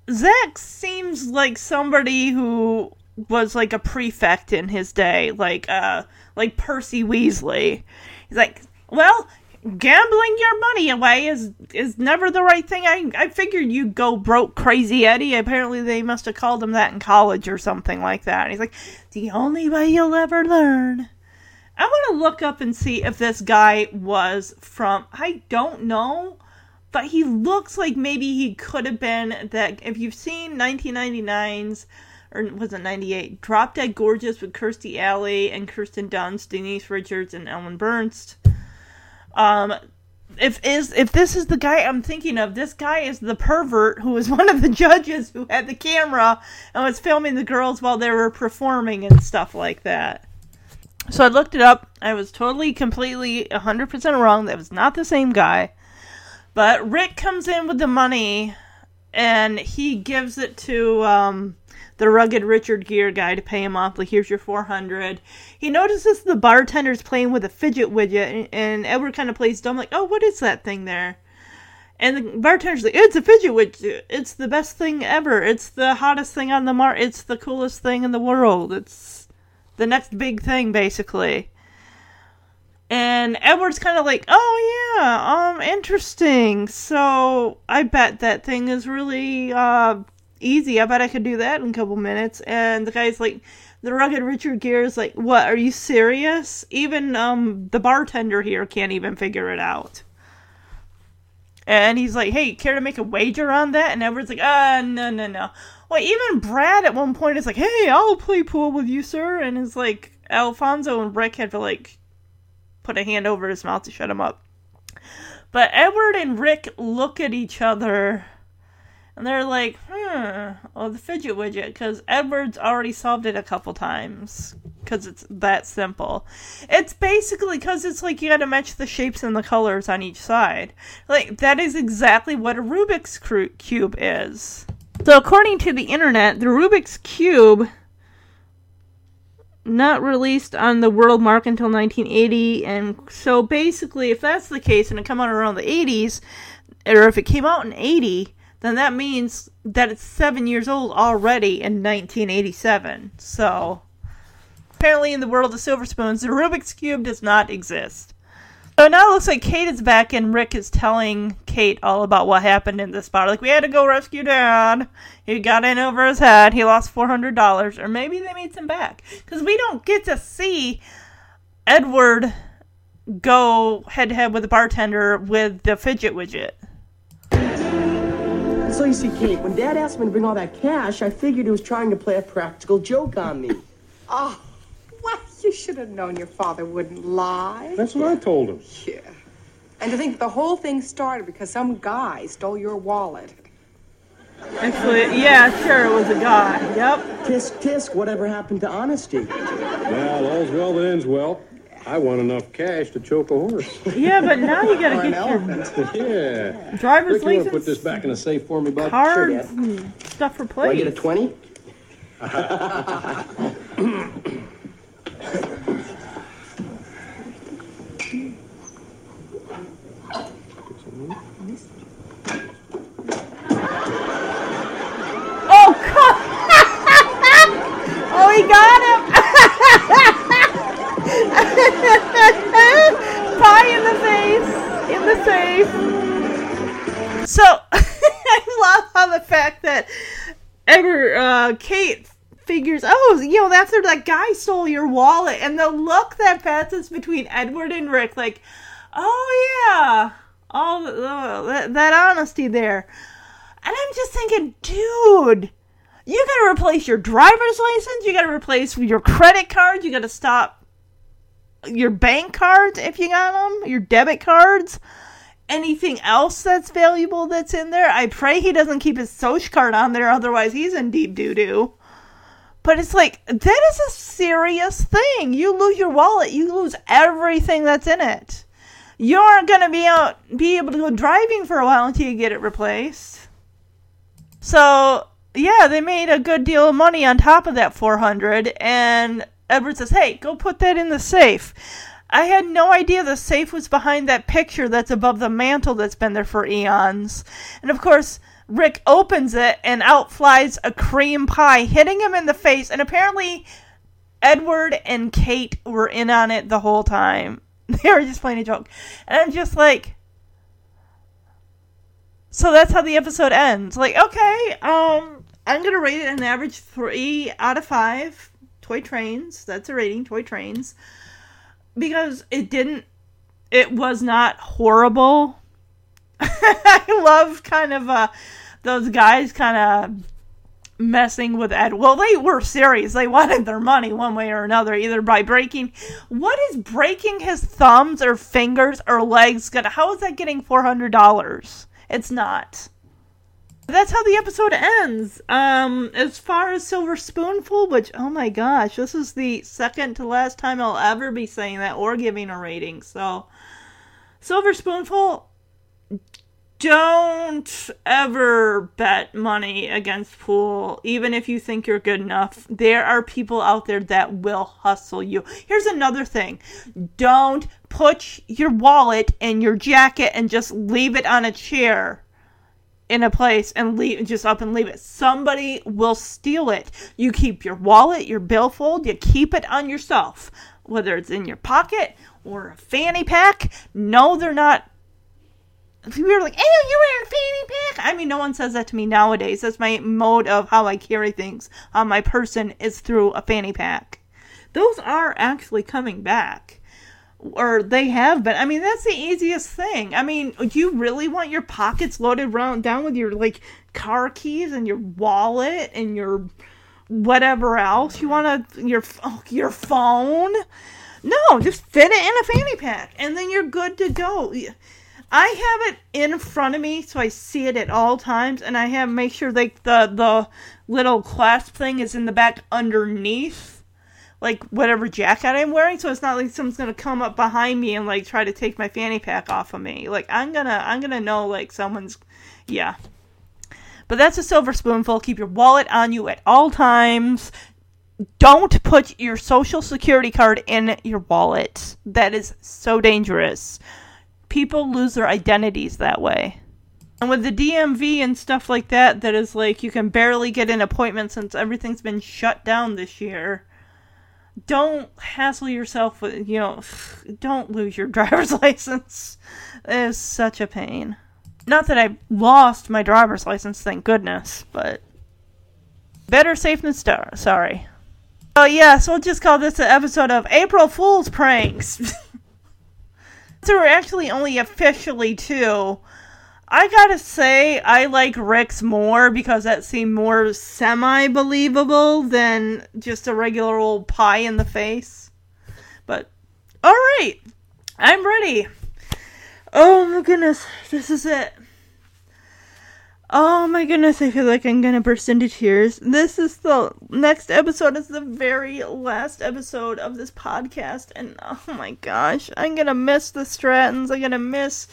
Zach seems like somebody who was like a prefect in his day, like uh like Percy Weasley. He's like, well, gambling your money away is is never the right thing. I I figured you'd go broke crazy Eddie. Apparently they must have called him that in college or something like that. And he's like, the only way you'll ever learn. I want to look up and see if this guy was from I don't know, but he looks like maybe he could have been that if you've seen 1999's or was it 98 Drop Dead Gorgeous with Kirstie Alley and Kirsten Dunst, Denise Richards and Ellen Bernst. Um if is if this is the guy I'm thinking of, this guy is the pervert who was *laughs* one of the judges who had the camera and was filming the girls while they were performing and stuff like that. So I looked it up. I was totally, completely, 100% wrong. That was not the same guy. But Rick comes in with the money and he gives it to um, the rugged Richard Gere guy to pay him off. Like, here's your 400. He notices the bartender's playing with a fidget widget and, and Edward kind of plays dumb, like, oh, what is that thing there? And the bartender's like, it's a fidget widget. It's the best thing ever. It's the hottest thing on the mar. It's the coolest thing in the world. It's the next big thing, basically. And Edward's kind of like, oh yeah, um, interesting. So I bet that thing is really uh easy. I bet I could do that in a couple minutes. And the guy's like, the rugged Richard Gere is like, what? Are you serious? Even um the bartender here can't even figure it out. And he's like, hey, care to make a wager on that? And Edward's like, ah, no, no, no. Well, even Brad at one point is like, hey, I'll play pool with you, sir. And it's like, Alfonso and Rick had to, like, put a hand over his mouth to shut him up. But Edward and Rick look at each other and they're like, hmm, oh, the fidget widget, because Edward's already solved it a couple times. Because it's that simple. It's basically because it's like you gotta match the shapes and the colors on each side. Like, that is exactly what a Rubik's Cube is. So, according to the internet, the Rubik's Cube not released on the world mark until 1980 and so basically if that's the case and it come out around the 80s or if it came out in 80 then that means that it's 7 years old already in 1987 so apparently in the world of silver spoons the rubik's cube does not exist so now it looks like Kate is back and Rick is telling Kate all about what happened in this bar. Like, we had to go rescue Dad. He got in over his head. He lost $400. Or maybe they made some back. Because we don't get to see Edward go head to head with the bartender with the fidget widget. So you see, Kate, when Dad asked me to bring all that cash, I figured he was trying to play a practical joke on me. *laughs* Oh, well, you should have known your father wouldn't lie. that's what I told him. Yeah. And to think the whole thing started because some guy stole your wallet. Actually, yeah, sure, it was a guy. Yep. Tisk, tisk, whatever happened to honesty? Well, all's well that ends well. I want enough cash to choke a horse. Yeah, but now you gotta *laughs* Or an get your *laughs* yeah. driver's Rick, you wanna license, put this back in a safe for me, bud? cards, and stuff for Do I get a plates. 20? Oh, God! *laughs* oh, he got him! *laughs* Pie in the face, in the face. So *laughs* I love how the fact that ever uh, Kate figures, oh, you know, that's where that guy stole your wallet, and the look that passes between Edward and Rick, like, oh yeah, all that, that honesty there. And I'm just thinking, dude, you gotta replace your driver's license, you gotta replace your credit card, you gotta stop your bank cards if you got them, your debit cards anything else that's valuable that's in there. I pray he doesn't keep his social card on there, otherwise he's in deep doo doo. But it's like that is a serious thing. You lose your wallet, you lose everything that's in it. You aren't gonna be out be able to go driving for a while until you get it replaced. So yeah, they made a good deal of money on top of that four hundred and Edward says, Hey, go put that in the safe. I had no idea the safe was behind that picture that's above the mantle that's been there for eons. And of course, Rick opens it and out flies a cream pie, hitting him in the face. And apparently, Edward and Kate were in on it the whole time. *laughs* They were just playing a joke. And I'm just like, so that's how the episode ends. Like, okay, um, I'm gonna rate it an average three out of five. Toy trains. That's a rating. Toy trains. Because it didn't it was not horrible. *laughs* I love kind of uh those guys kind of messing with ed. Well they were serious. They wanted their money one way or another either by breaking. What is breaking his thumbs or fingers or legs gonna how is that getting $400 it's not that's how the episode ends. Um, as far as Silver Spoonful, which oh my gosh, this is the second to last time I'll ever be saying that or giving a rating. So, Silver Spoonful, don't ever bet money against pool, even if you think you're good enough. There are people out there that will hustle you. Here's another thing don't put your wallet in your jacket and just leave it on a chair in a place and leave just up and leave it. Somebody will steal it. You keep your wallet, your billfold, you keep it on yourself, whether it's in your pocket or a fanny pack. No, they're not. People are like, "Hey, you wear a fanny pack?" I mean, no one says that to me nowadays. That's my mode of how I carry things on my person is through a fanny pack. Those are actually coming back or they have been. I mean, that's the easiest thing. I mean, do you really want your pockets loaded round down with your like car keys and your wallet and your whatever else you want to your oh, your phone? No, just fit it in a fanny pack and then you're good to go. I have it in front of me so I see it at all times and I have make sure like the the little clasp thing is in the back underneath like whatever jacket I'm wearing, so it's not like someone's gonna come up behind me and like try to take my fanny pack off of me. Like I'm gonna I'm gonna know like someone's yeah. But that's a silver spoonful. Keep your wallet on you at all times. Don't put your social security card in your wallet. That is so dangerous. People lose their identities that way. And with the DMV and stuff like that, that is like you can barely get an appointment since everything's been shut down this year don't hassle yourself with, you know, *sighs* don't lose your *laughs* driver's license. It is such a pain. Not that I lost my driver's license, thank goodness, but better safe than star- sorry. Oh yeah, so we'll just call this an episode of April Fool's Pranks. *laughs* so we're actually only officially two. I gotta say, I like Rick's more because that seemed more semi believable than just a regular old pie in the face. But, alright, I'm ready. Oh my goodness, this is it. Oh my goodness, I feel like I'm gonna burst into tears. This is the next episode is the very last episode of this podcast, and oh my gosh, I'm gonna miss the Strattons. I'm gonna miss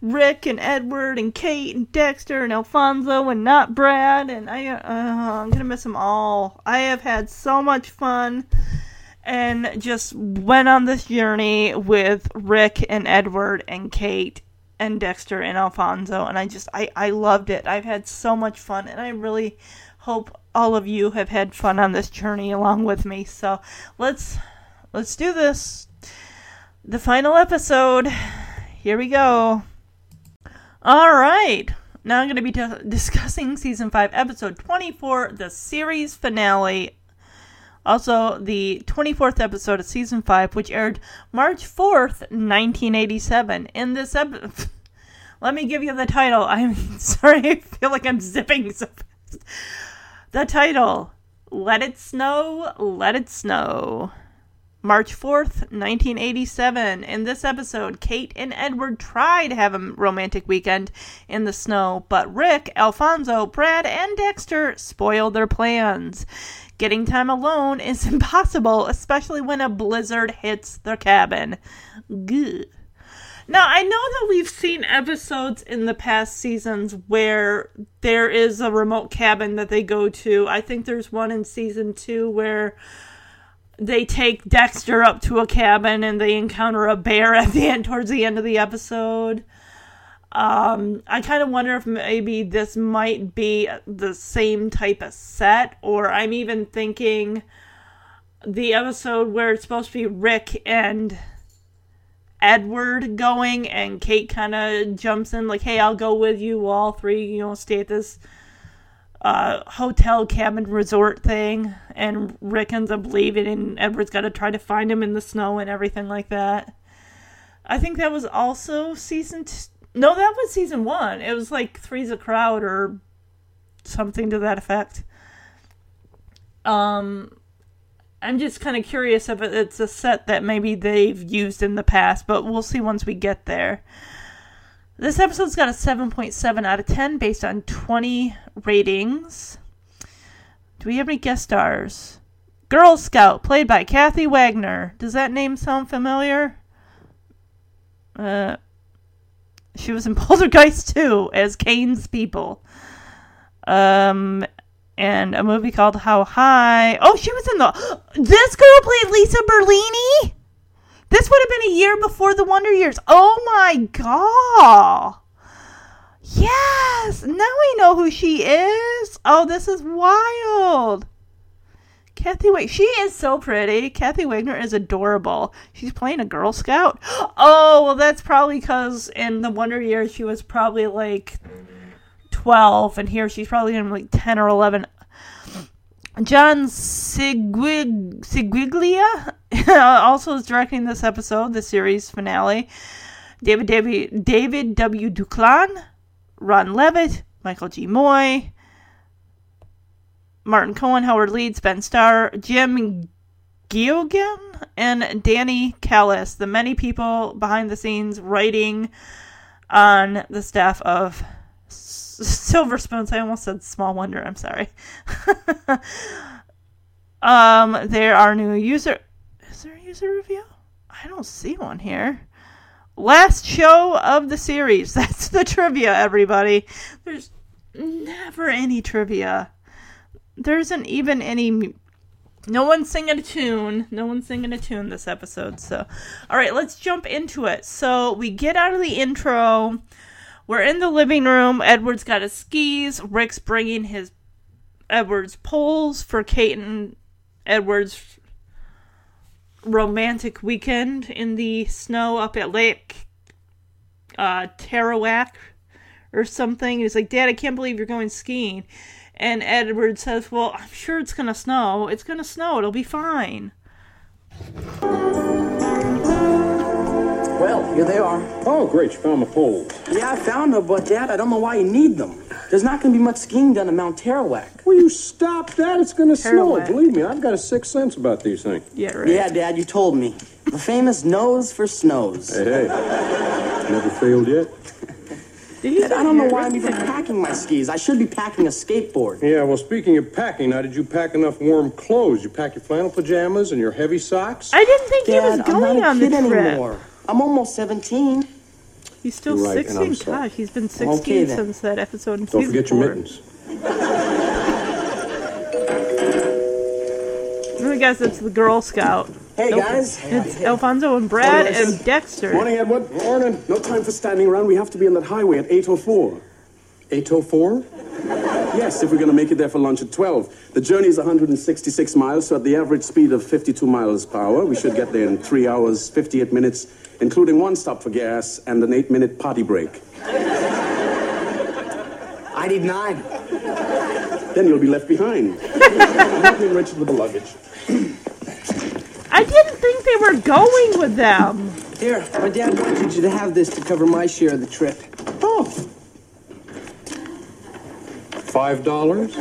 Rick and Edward and Kate and Dexter and Alfonso and not Brad, and I uh, I'm gonna miss them all. I have had so much fun and just went on this journey with Rick and Edward and Kate and Dexter and Alfonso and I just I I loved it. I've had so much fun and I really hope all of you have had fun on this journey along with me. So, let's let's do this. The final episode. Here we go. All right. Now I'm going to be t- discussing season 5 episode 24, the series finale Also, the 24th episode of season 5, which aired March 4th, 1987. In this episode, *laughs* let me give you the title. *laughs* I'm sorry, I feel like I'm zipping so fast. The title Let It Snow, Let It Snow. March 4th, 1987. In this episode, Kate and Edward try to have a romantic weekend in the snow, but Rick, Alfonso, Brad, and Dexter spoil their plans. Getting time alone is *laughs* impossible, especially when a blizzard hits their cabin. Now, I know that we've seen episodes in the past seasons where there is a remote cabin that they go to. I think there's one in season two where they take Dexter up to a cabin and they encounter a bear at the end towards the end of the episode. Um, I kind of wonder if maybe this might be the same type of set, or I'm even thinking the episode where it's supposed to be Rick and Edward going, and Kate kind of jumps in, like, hey, I'll go with you. All three, you know, stay at this uh, hotel cabin resort thing, and Rick ends up leaving, and Edward's got to try to find him in the snow and everything like that. I think that was also season. T- no, that was season one. It was like Three's a Crowd or something to that effect. Um, I'm just kind of curious if it's a set that maybe they've used in the past, but we'll see once we get there. This episode's got a 7.7 out of 10 based on 20 ratings. Do we have any guest stars? Girl Scout, played by Kathy Wagner. Does that name sound familiar? Uh, she was in *laughs* Poltergeist 2 as Kane's People. Um, and a movie called How High. Oh, she was in the. *gasps* This girl played Lisa Berlini? This would have been a year before the Wonder Years. Oh my god. Yes, now I know who she is. Oh, this is wild. Kathy Wagner, she is so pretty. Kathy Wagner is adorable. She's playing a Girl Scout. *gasps* Oh, well, that's probably because in the Wonder Years she was probably like 12, and here she's probably in like 10 or 11. John Sigwig- *laughs* also is directing this episode, the series finale. David, David, David W. Duclon, Ron Leavitt, Michael G. Moye, Martin Cohan, Howard Leeds, Ben Starr, Jim Geoghan, and Danny Kallis, the many people behind the scenes writing on the staff of *laughs* Silver Spoons. I almost said Small Wonder. I'm sorry. *laughs* um, there are new user. Is there a user review? I don't see one here. Last show of the series. *laughs* That's the trivia, everybody. There's never any trivia. There isn't even any. No one's singing a tune. No one's singing a tune this episode. So, all right, let's jump into it. So, we get out of the intro. We're in the living room. Edward's got his skis. Rick's bringing his Edward's poles for Kate and Edward's romantic weekend in the snow up at Lake uh, Tarawak or something. He's like, Dad, I can't believe you're going skiing. And Edward says, Well, I'm sure it's going to snow. It's going to snow. It'll be fine. Well, here they are. Oh, great, you found the poles. Yeah, I found them, but Dad, I don't know why you need them. There's not going to be much skiing done in Mount Tarawak. Will you stop that? It's going to snow. Believe me, I've got a sixth sense about these things. Yeah, right. Yeah, Dad, you told me. The famous nose for snows. Hey, hey. Never failed yet. *laughs* Dad, I don't know why I'm even packing my skis. I should be packing a skateboard. Yeah, well, speaking of packing, how did you pack enough warm clothes? You pack your flannel pajamas and your heavy socks? I didn't think he Dad, was I'm going not a on the trip. anymore. I'm almost 17. He's still You're right, and 16. I'm sorry. Gosh, he's been 16 Okay, then. since that episode in Don't season forget your four. mittens. I guess it's the Girl Scout. Hey, Nope. guys. It's Alfonso and Brad and Dexter. Morning, Edward. Morning. No time for standing around. We have to be on that highway at 8.04. 804? Yes, if we're going to make it there for lunch at 12. The journey is 166 miles, so at the average speed of 52 miles per hour, we should get there in 3 hours, 58 minutes, including one stop for gas and an 8-minute potty break. I need nine. Then you'll be left behind. Help me, Rachel, with the luggage. I didn't think they were going with them. Here, my dad wanted you to have this to cover my share of the trip. Oh. Five dollars?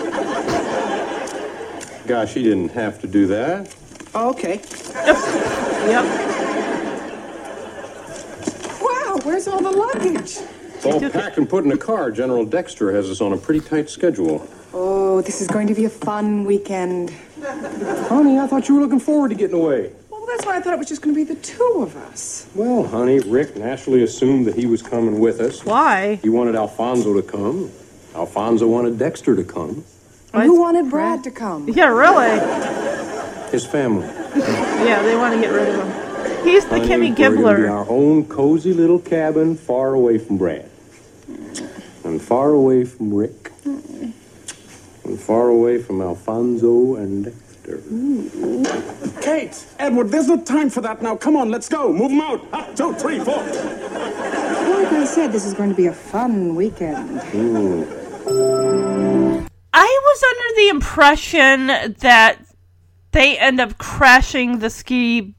Gosh, he didn't have to do that. Oh, okay. *laughs* Yep. Wow, where's all the luggage? It's all packed and put in a car. General Dexter has us on a pretty tight schedule. Oh, this is going to be a fun weekend. Honey, I thought you were looking forward to getting away. Well, that's why I thought it was just going to be the two of us. Well, honey, Rick naturally assumed that he was coming with us. Why? He wanted Alfonso to come. Alfonso wanted Dexter to come. And who wanted Brad to come? Yeah, really. His family. Yeah, they want to get rid of him. He's the Honey, Kimmy we're be Gibbler. our own cozy little cabin far away from Brad. And far away from Rick. And far away from Alfonso and Dexter. Kate, Edward, there's no time for that now. Come on, let's go. Move them out. Up, two, three, four. Like I said, this is going to be a fun weekend. Hmm. I was under the impression that they end up crashing the ski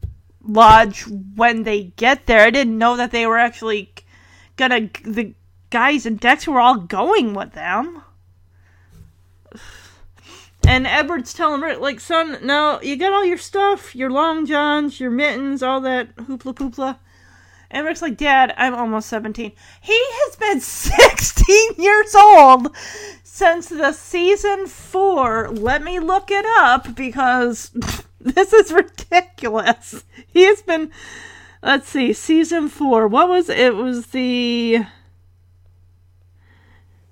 lodge when they get there. I didn't know that they were actually gonna. The guys and Dex were all going with them. And Edward's telling Rick, like, son, no, you got all your stuff, your long johns, your mittens, all that hoopla poopla. And Rick's like, Dad, I'm almost 17. He has been *laughs* 16 years old since the season four. Let me look it up because *laughs* *laughs* this is ridiculous. He has been, let's see, season four. What was it? It was the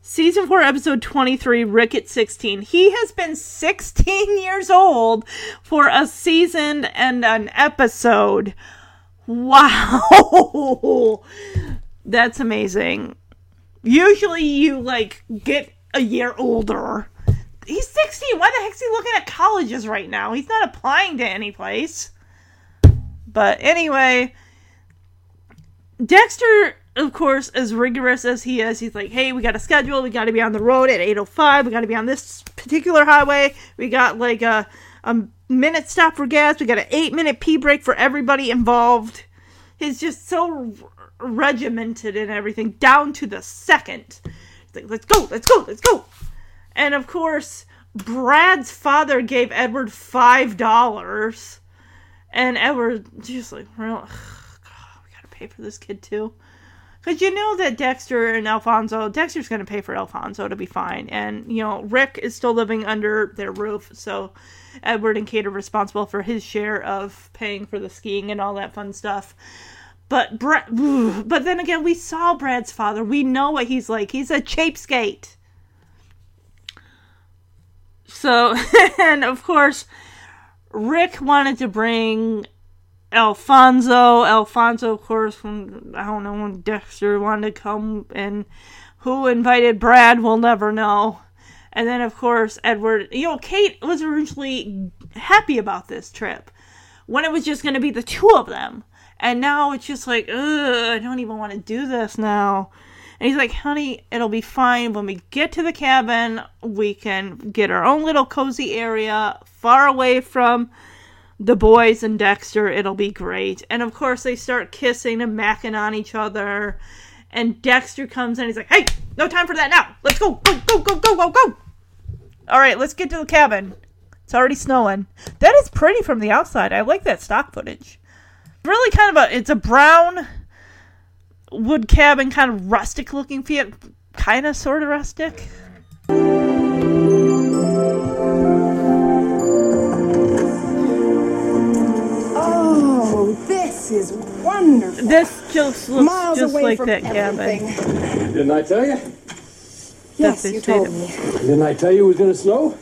season four, episode 23, Rick at 16. He has been 16 *laughs* years old for a season and an episode. Wow. That's amazing. Usually you like get a year older. He's 16. Why the heck's he looking at colleges right now? He's not applying to any place. But anyway, Dexter, of course, as rigorous as he is, he's like, hey, we got a schedule. We got to be on the road at 8.05. We got to be on this particular highway. We got like a, a minute stop for gas. We got an eight minute pee break for everybody involved. He's just so regimented and everything, down to the second. He's like, let's go, let's go, let's go. And of course, Brad's father gave Edward five dollars. And Edward just like, real, God, we gotta pay for this kid too. Because you know that Dexter and Alfonso, Dexter's to pay for Alfonso to be fine. And, you know, Rick is still living under their roof. So Edward and Kate are responsible for his share of paying for the skiing and all that fun stuff. But Brad, *sighs* but then again, we saw Brad's father. We know what he's like. He's a cheapskate. So, *laughs* and of course, Rick wanted to bring Alfonso. Alfonso, of course, when I don't know when Dexter wanted to come, and who invited Brad, we'll never know. And then, of course, Edward. You know, Kate was originally happy about this trip when it was just going to be the two of them, and now it's just like, ugh, I don't even want to do this now. And he's like, honey, it'll be fine. When we get to the cabin, we can get our own little cozy area far away from the boys and Dexter. It'll be great. And of course, they start kissing and macking on each other. And Dexter comes in. He's like, hey, no time for that now. Let's go, go, go, go, go, go, go. All right, let's get to the cabin. It's already snowing. That is pretty from the outside. I like that stock footage. Really kind of a, it's a brown wood cabin, kind of rustic looking feel. Kind of, sort of rustic. Oh, this is wonderful. This just looks Miles just like from that cabin. Didn't I tell you? Yes, you told me. Didn't I tell you it was going to snow?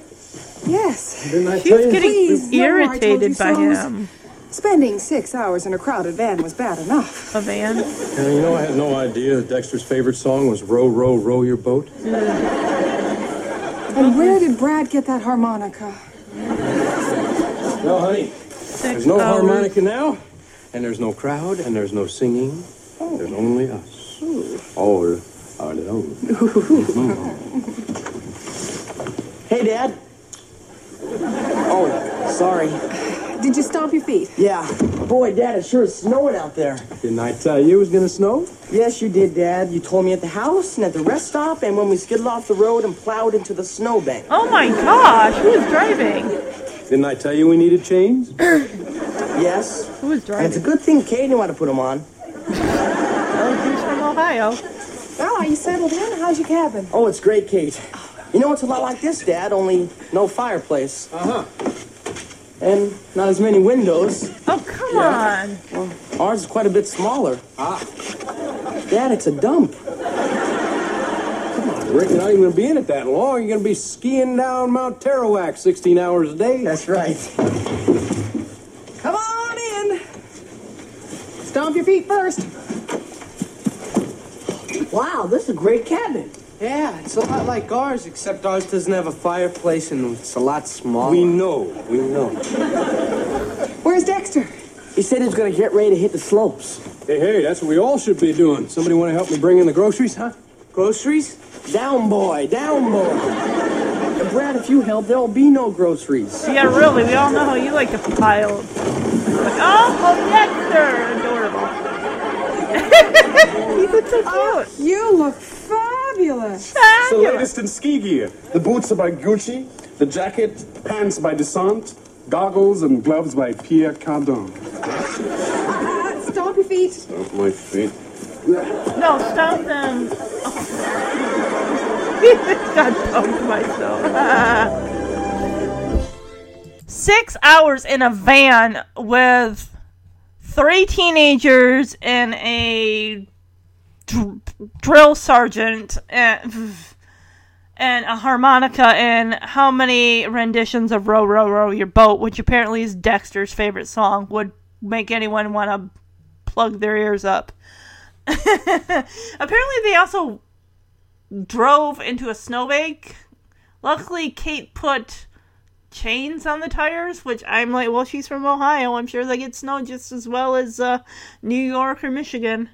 Yes. Didn't I She's tell you? getting Please, no, I irritated you by so. him. Spending six hours in a crowded van was bad enough. A van? And you know, I had no idea that Dexter's favorite song was Row, Row, Row Your Boat. And where did Brad get that harmonica? No, honey. There's no hours. harmonica now, and there's no crowd, and there's no singing. There's only us. All our own. Hey, Dad. Oh, sorry. Did you stomp your feet? Yeah. Boy, Dad, it sure is snowing out there. Didn't I tell you it was gonna snow? Yes, you did, Dad. You told me at the house and at the rest stop and when we skidded off the road and plowed into the snowbank. Oh my gosh, who was driving? Didn't I tell you we needed chains? *clears throat* yes. Who was And driving? it's a good thing Kay knew how to put them on. Oh, he's from Ohio. Oh, are you settled in? How's your cabin? Oh, it's great, Kate. You know, it's a lot like this, Dad, only no fireplace. Uh huh. And not as many windows. Oh, come on. Well, ours is quite a bit smaller. Ah. Dad, it's a dump. Come on, Rick, you're not even gonna be in it that long. You're gonna be skiing down Mount Tarawak 16 hours a day. That's right. Come on in. Stomp your feet first. Wow, this is a great cabin. Yeah, it's a lot like ours, except ours doesn't have a fireplace and it's a lot smaller. We know, we know. Where's Dexter? He said he was gonna get ready to hit the slopes. Hey, hey, that's what we all should be doing. Somebody want to help me bring in the groceries, huh? Groceries? Down, boy, down, boy. And Brad, if you help, there'll be no groceries. Yeah, really, we all know how you like to pile. Like, oh, oh, Dexter! Adorable. *laughs* Oh, you look so cute. You look fabulous. It's the latest in ski gear. The boots are by Gucci, the jacket, pants by Descente, goggles and gloves by Pierre Cardin. *laughs* Stomp your feet. Stomp my feet. No, stop them. *laughs* God, poked myself. *laughs* Six hours in a van with three teenagers and a dr- drill sergeant and, and a harmonica and how many renditions of Row, Row, Row Your Boat, which apparently is Dexter's favorite song, would make anyone want to plug their ears up. *laughs* Apparently, they also drove into a snowbank. Luckily, Kate put chains on the tires, which I'm like, well, she's from Ohio. I'm sure they get snow just as well as uh, New York or Michigan.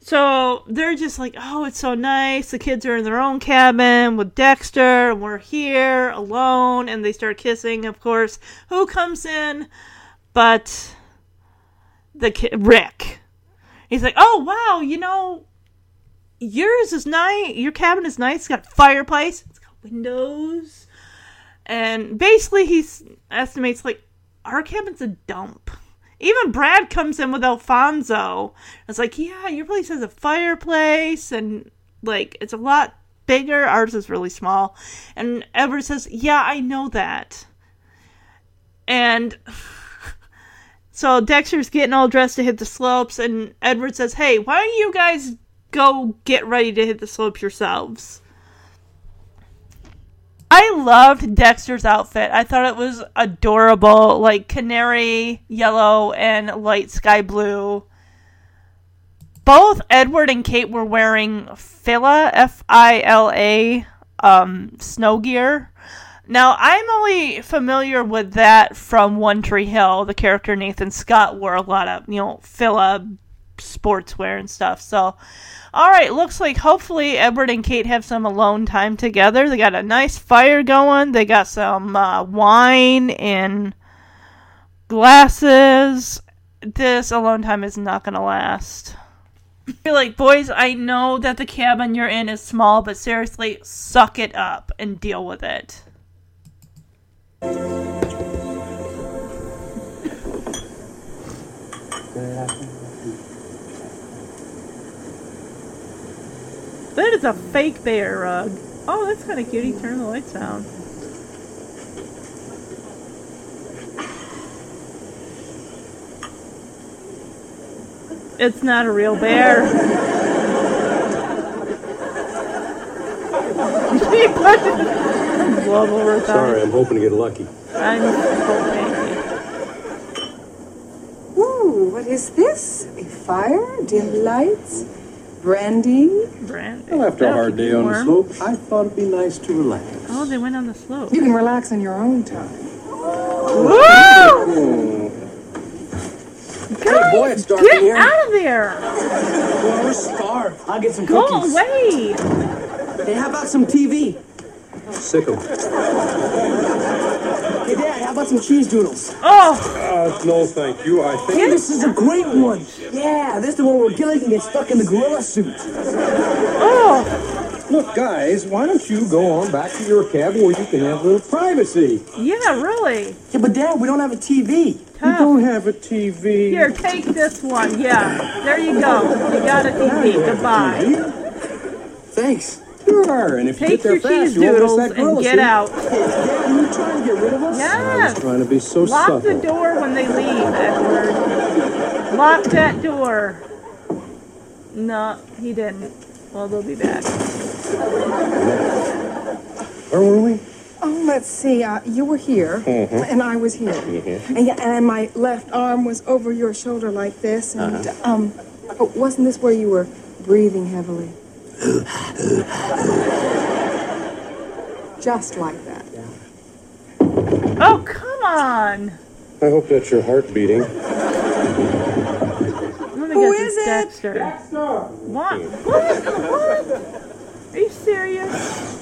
So they're just like, oh, it's so nice. The kids are in their own cabin with Dexter, and we're here alone. And they start kissing, of course. Who comes in? But the kid, Rick. He's like, oh, wow, you know, yours is nice. Your cabin is nice. It's got fireplace. It's got windows. And basically, he estimates like our cabin's a dump. Even Brad comes in with Alfonso. It's like, yeah, your place has a fireplace and like it's a lot bigger. Ours is really small. And Edward says, yeah, I know that. And *laughs* so Dexter's getting all dressed to hit the slopes, and Edward says, hey, why don't you guys go get ready to hit the slopes yourselves? I loved Dexter's outfit. I thought it was adorable, like canary yellow and light sky blue. Both Edward and Kate were wearing Fila, F I L A, um, snow gear. Now, I'm only familiar with that from One Tree Hill. The character Nathan Scott wore a lot of, you know, Fila sportswear and stuff. So, all right, looks like hopefully Edward and Kate have some alone time together. They got a nice fire going. They got some uh, wine and glasses. This alone time is not going to last. Feel like, boys, I know that the cabin you're in is small, but seriously, suck it up and deal with it. That is a fake bear rug. Oh, that's kind of cute. He turned the lights down. It's not a real bear. *laughs* he put his glove over his Sorry, eyes. I'm hoping to get lucky. I'm hoping. Ooh, what is this? A fire? Dim lights? Brandy? Brandy. Well, after a That'll hard keep day you on the warm. slope, I thought it'd be nice to relax. Oh, they went on the slope. You can relax in your own time. Woo! Hey, boy, it's dark Get here. out of there! Well, we're starved. I'll get some Go cookies. away! Hey, how about some TV? Sick 'em. Hey, Dad, how about some cheese doodles? Oh! Uh, no, thank you. I think. Yeah, this is a great one. Yeah, this is the one where Gilligan gets stuck in the gorilla suit. Oh! Look, guys, why don't you go on back to your cab where you can have a little privacy? Yeah, really. Yeah, but Dad, we don't have a TV. You don't have a TV. Here, take this one. Yeah, there you go. You got a TV. Goodbye. Thanks. Sure, and if you Take get there your fast, cheese you won't miss doodles that and get suit. out. Dad, you trying to get rid of us? I Yes. was trying to be so Lock subtle. the door when they leave, Edward. Lock that door. No, he didn't. Well, they'll be back. Where were we? Oh, let's see. Uh, you were here, Mhm. and I was here. And, and my left arm was over your shoulder like this. And, Uh-huh. um, oh, wasn't this where you were breathing heavily? Just like that. Oh, come on. I hope that's your heart beating. Let me Who get it? Dexter. What? What? What? Are you serious?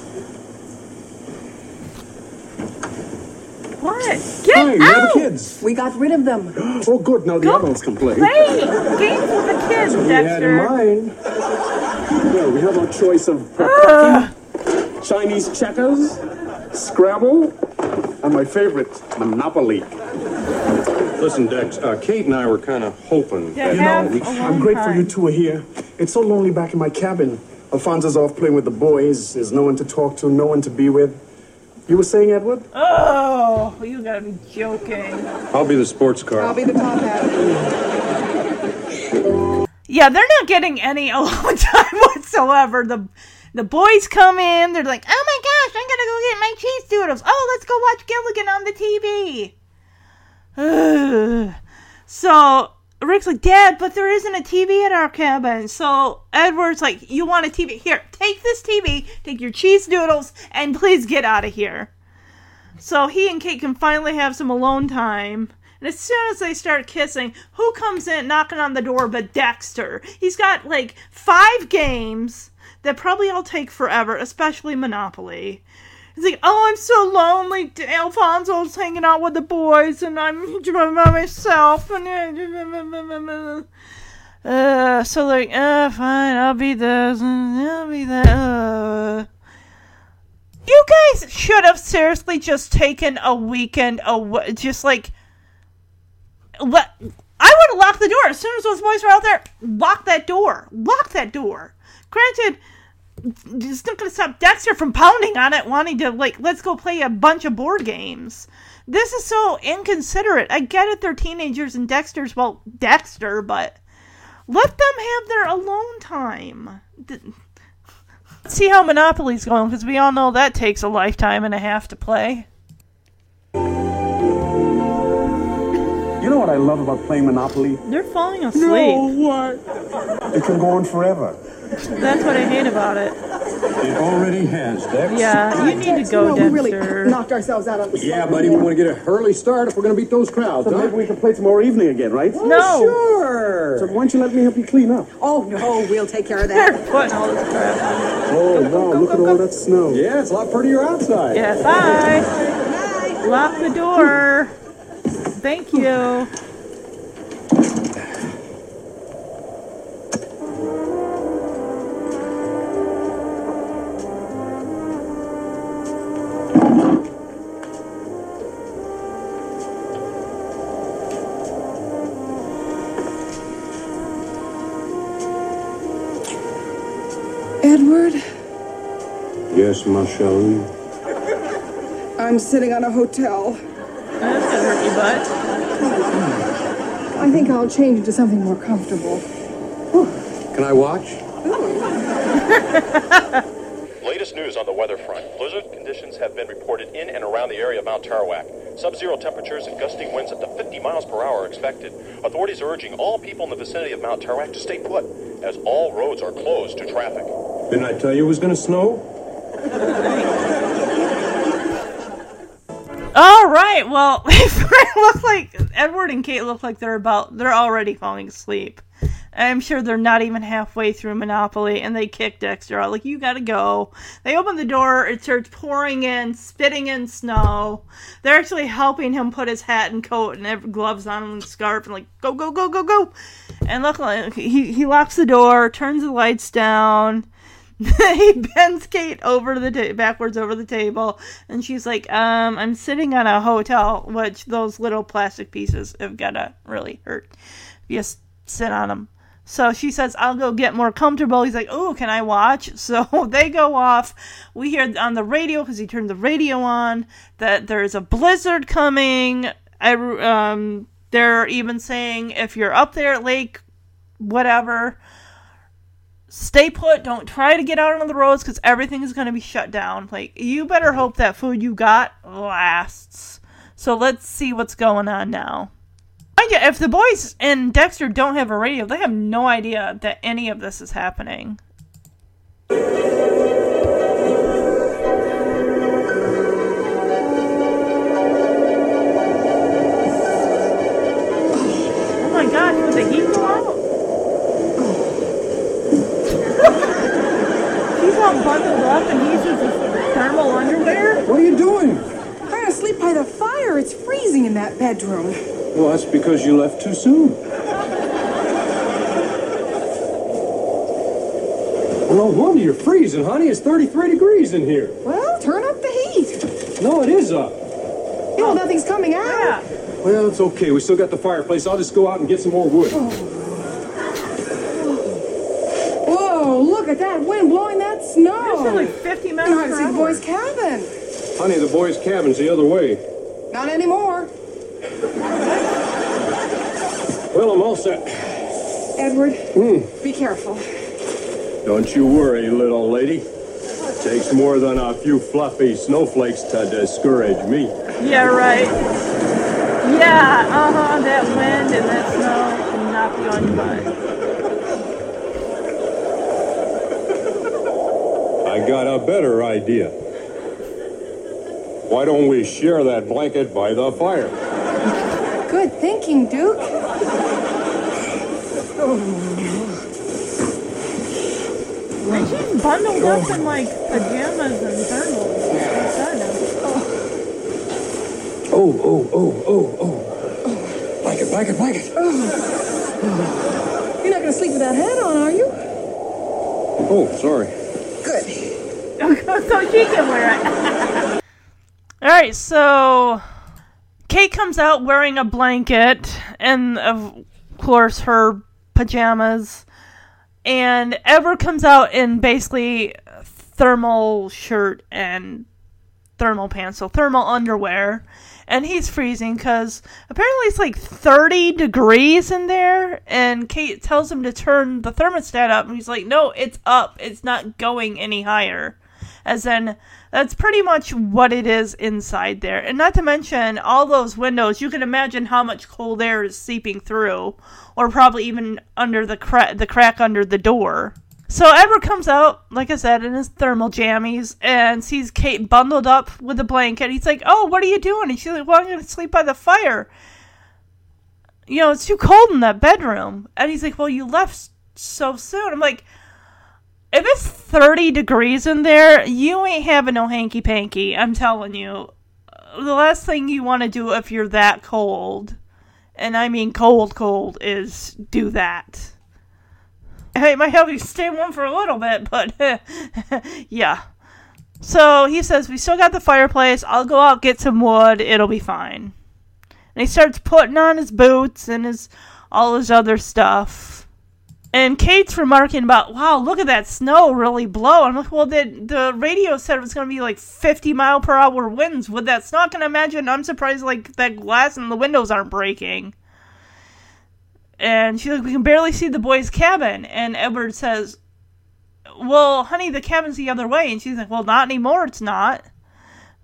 What? Get Hi, have out! the kids. We got rid of them. Oh, good. Now the adults can play. Play games with the kids, We had in Dexter. mind. Well, we have our choice of Ugh. Chinese checkers, Scrabble, and my favorite, Monopoly. Listen, Dex, uh, Kate and I were kind of hoping Yeah, that have we a I'm long grateful you two are here. It's so lonely back in my cabin. Alfonso's off playing with the boys. There's no one to talk to, no one to be with. You were saying, Edward? Oh, you gotta be joking. I'll be the sports car. I'll be the top hat. Yeah, they're not getting any *laughs* alone time whatsoever. The the boys come in, they're like, "Oh my gosh, I'm gonna go get my cheese doodles. Oh, let's go watch Gilligan on the TV." Ugh. *sighs* So Rick's like, "Dad, but there isn't a TV at our cabin." So Edward's like, "You want a TV? Here, take this TV, take your cheese doodles, and please get out of here." So he and Kate can finally have some alone time. And as soon as they start kissing, who comes in knocking on the door but Dexter? He's got like five games that probably all take forever, especially Monopoly. He's like, oh, I'm so lonely. Alfonso's hanging out with the boys, and I'm by myself. And uh, so like, uh, fine, I'll be this, and I'll be that. Uh. You guys should have seriously just taken a weekend away, just like I would have locked the door as soon as those boys were out there. Lock that door. Lock that door. Granted, it's not going to stop Dexter from pounding on it, wanting to like let's go play a bunch of board games. This is so inconsiderate. I get it; they're teenagers, and Dexter's well, Dexter, but let them have their alone time. Th- see how Monopoly's going because we all know that takes a lifetime and a half to play. You know what I love about playing Monopoly? They're falling asleep. No, what? It can go on forever. That's what I hate about it. It already has, Dex. Yeah, you need to go, no, we really knocked ourselves out on the Yeah, buddy, we want to get a early start if we're going to beat those crowds, So huh? maybe we can play tomorrow evening again, right? Oh, no. Sure. So why don't you let me help you clean up? Oh, no, we'll take care of They're that. *laughs* putting all this crap on. Oh, wow, look at all that snow. Yeah, it's a lot prettier outside. Yeah, bye. Lock the door. Thank you. Edward, Yes, ma chérie. I'm sitting on a hotel. That's gonna hurt your butt. I think I'll change into something more comfortable. Can I watch? *laughs* Latest news on the weather front. Blizzard conditions have been reported in and around the area of Mount Tarawak. Sub-zero temperatures and gusting winds up to 50 miles per hour are expected. Authorities are urging all people in the vicinity of Mount Tarawak to stay put, as all roads are closed to traffic. Didn't I tell you it was going to snow? *laughs* Right. Well, *laughs* it looks like Edward and Kate look like they're about they're already falling asleep. I'm sure they're not even halfway through Monopoly and they kick Dexter out. Like, you gotta go. They open the door, it starts pouring in, spitting in snow. They're actually helping him put his hat and coat and gloves on and scarf and, like, go, go, go, go, go. And luckily, he, he locks the door, turns the lights down. *laughs* he bends Kate over the ta- backwards over the table, and she's like, "Um, I'm sitting on a hotel, which those little plastic pieces have gotta really hurt. S- sit on them." So she says, "I'll go get more comfortable." He's like, "Oh, can I watch?" *laughs* So they go off. We hear on the radio because he turned the radio on that there's a blizzard coming. I, um, they're even saying if you're up there at Lake, whatever stay put. Don't try to get out on the roads because everything is going to be shut down. Like, you better hope that food you got lasts. So let's see what's going on now. Mind you, if the boys and Dexter don't have a radio, they have no idea that any of this is happening. Oh my gosh, would the heat go out? She's all bundled up and he's in thermal underwear. What are you doing? Trying to sleep by the fire. It's freezing in that bedroom. Well, that's because you left too soon. Well, no wonder you're freezing, honey. It's 33 degrees in here. Well, turn up the heat. No, it is up. You know, nothing's coming out. Well, it's okay. We still got the fireplace. I'll just go out and get some more wood. Whoa, look at that wind blowing that snow. It's only 50 miles You know how to per see the boys' cabin. Honey, the boys' cabin's the other way. Not anymore. Well, I'm all set. Edward, Hmm. be careful. Don't you worry, little lady. It takes more than a few fluffy snowflakes to discourage me. Yeah, right. Yeah, uh huh. That wind and that snow can knock you on your butt. I got a better idea. Why don't we share that blanket by the fire? Good thinking, Duke. And she's bundled up in like pajamas and thermals. Kind. Oh, oh, oh, oh, oh. Blanket, blanket, blanket. You're not going to sleep with that hat on, are you? Oh, sorry. So she can wear it. *laughs* All right, so Kate comes out wearing a blanket and, of course, her pajamas, and Ever comes out in basically thermal shirt and thermal pants, so thermal underwear, and he's freezing because apparently it's like 30 degrees in there, and Kate tells him to turn the thermostat up, and he's like, no, it's up, it's not going any higher. As in, that's pretty much what it is inside there. And not to mention, all those windows, you can imagine how much cold air is seeping through, or probably even under the, cra- the crack under the door. So Edward comes out, like I said, in his thermal jammies and sees Kate bundled up with a blanket. He's like, Oh, what are you doing? And she's like, Well, I'm going to sleep by the fire. You know, it's too cold in that bedroom. And he's like, Well, you left so soon. I'm like, If it's 30 degrees in there, you ain't having no hanky panky. I'm telling you. The last thing you want to do if you're that cold, and I mean cold, cold, is do that. It might help you stay warm for a little bit, but *laughs* yeah. So he says, We still got the fireplace. I'll go out get some wood. It'll be fine. And he starts putting on his boots and his all his other stuff. And Kate's remarking about, wow, look at that snow really blow. I'm like, well, the, the radio said it was going to be like 50 mile per hour winds with that snow. I can imagine. I'm surprised like that glass and the windows aren't breaking. And she's like, we can barely see the boys' cabin. And Edward says, well, honey, the cabin's the other way. And she's like, well, not anymore. It's not.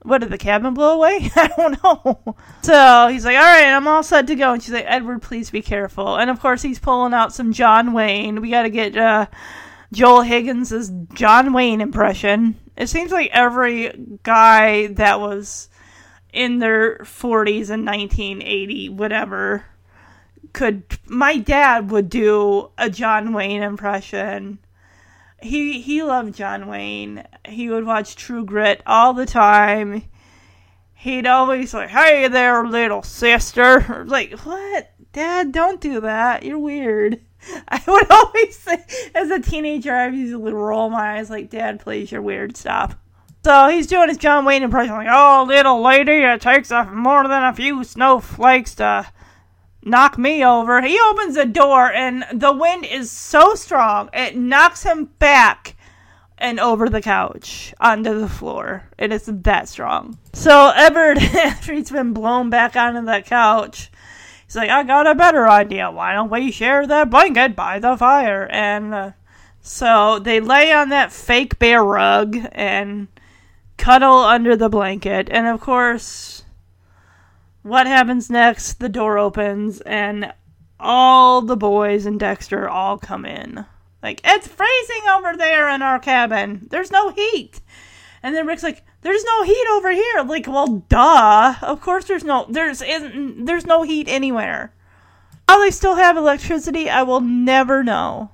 What, did the cabin blow away? *laughs* I don't know. So he's like, all right, I'm all set to go. And she's like, Edward, please be careful. And of course, he's pulling out some John Wayne. We got to get uh, Joel Higgins' John Wayne impression. It seems like every guy that was in their 40s in 1980, whatever, could my dad would do a John Wayne impression. He he loved John Wayne. He would watch True Grit all the time. He'd always say, "Hey there, little sister." *laughs* Like, what? Dad, don't do that. You're weird. *laughs* I would always say, as a teenager, I used to roll my eyes like, Dad, please, you're weird. Stop. So he's doing his John Wayne impression, like, oh, little lady, it takes a, more than a few snowflakes to knock me over. He opens the door, and the wind is so strong, it knocks him back and over the couch onto the floor. It is that strong. So Edward, *laughs* after he's been blown back onto that couch, he's like, I got a better idea. Why don't we share that blanket by the fire? And uh, so they lay on that fake bear rug and cuddle under the blanket. And of course, what happens next? The door opens and all the boys and Dexter all come in. Like, it's freezing over there in our cabin. There's no heat. And then Rick's like, there's no heat over here. Like, well, duh. Of course there's no there's isn't there's no heat anywhere. How they still have electricity, I will never know.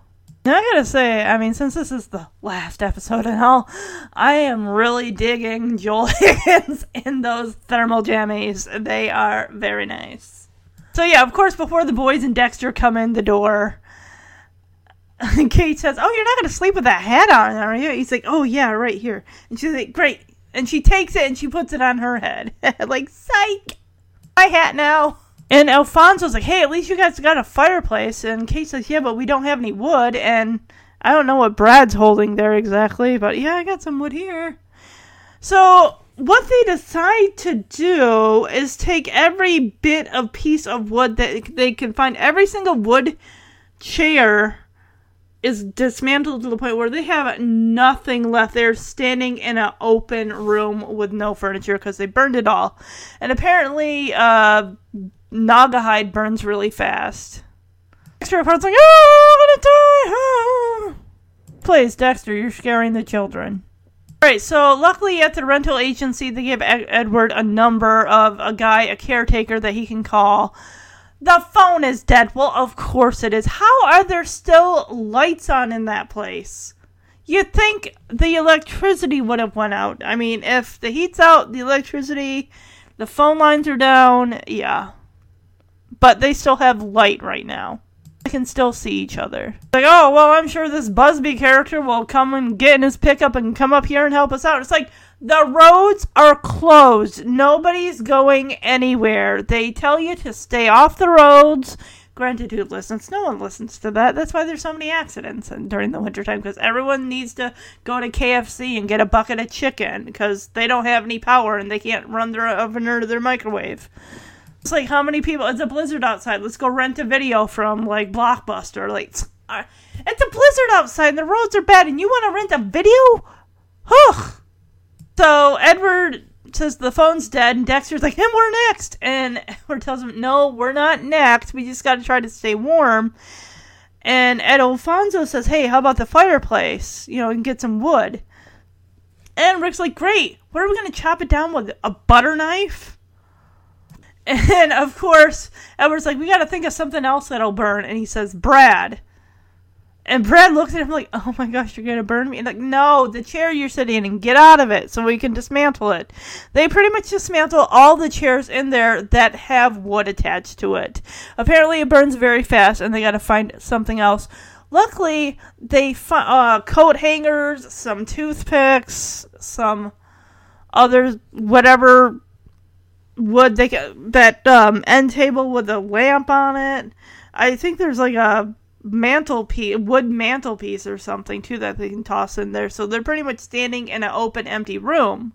And I gotta say, I mean, since this is the last episode and all, I am really digging *laughs* Joel Higgins in those thermal jammies. They are very nice. So yeah, of course, before the boys and Dexter come in the door, *laughs* Kate says, "Oh, you're not gonna sleep with that hat on, are you?" He's like, "Oh yeah, right here." And she's like, "Great." And she takes it and she puts it on her head, *laughs* like, "Psych, my hat now." And Alfonso's like, "Hey, at least you guys got a fireplace." And Kate says, "Yeah, but we don't have any wood." And I don't know what Brad's holding there exactly, but yeah, I got some wood here. So what they decide to do is take every bit of piece of wood that they can find, every single wood chair is dismantled to the point where they have nothing left. They're standing in an open room with no furniture because they burned it all. And apparently, uh, Naugahyde burns really fast. Dexter like, oh, I'm gonna die. Oh. Please, Dexter, you're scaring the children. Alright, so luckily at the rental agency, they give Ed- Edward a number of a guy, a caretaker that he can call. The phone is dead. Well, of course it is. How are there still lights on in that place? You'd think the electricity would have went out. I mean, if the heat's out, the electricity, the phone lines are down, yeah. But they still have light right now. They can still see each other. Like, oh, well, I'm sure this Busby character will come and get in his pickup and come up here and help us out. It's like, the roads are closed. Nobody's going anywhere. They tell you to stay off the roads. Granted, who listens? No one listens to that. That's why there's so many accidents during the wintertime because everyone needs to go to KFC and get a bucket of chicken because they don't have any power and they can't run their oven or their microwave. It's like how many people? It's a blizzard outside. Let's go rent a video from like Blockbuster. Like it's uh, a blizzard outside and the roads are bad, and you want to rent a video? Ugh. So Edward says the phone's dead, and Dexter's like, "And we're next." And Edward tells him, "No, we're not next. We just got to try to stay warm." And Ed Alfonso says, "Hey, how about the fireplace? You know, and get some wood." And Rick's like, "Great. What are we gonna chop it down with? A butter knife?" And of course, Edward's like, we got to think of something else that'll burn. And he says, Brad. And Brad looks at him like, oh my gosh, you're going to burn me. And like, no, the chair you're sitting in, get out of it so we can dismantle it. They pretty much dismantle all the chairs in there that have wood attached to it. Apparently, it burns very fast, and they got to find something else. Luckily, they find uh, coat hangers, some toothpicks, some other whatever wood they that um, end table with a lamp on it. I think there's like a mantelpiece, wood mantelpiece or something too that they can toss in there. So they're pretty much standing in an open, empty room.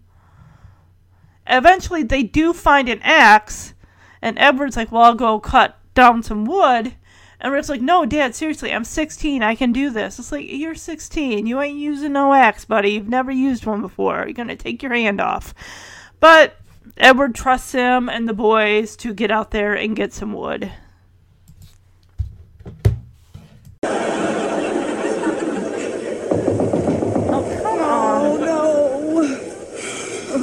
Eventually, they do find an axe, and Edward's like, "Well, I'll go cut down some wood." And Rick's like, "No, Dad, seriously, I'm 16. I can do this." It's like you're 16. You ain't using no axe, buddy. You've never used one before. You're gonna take your hand off. But Edward trusts him and the boys to get out there and get some wood. Oh, no. *laughs*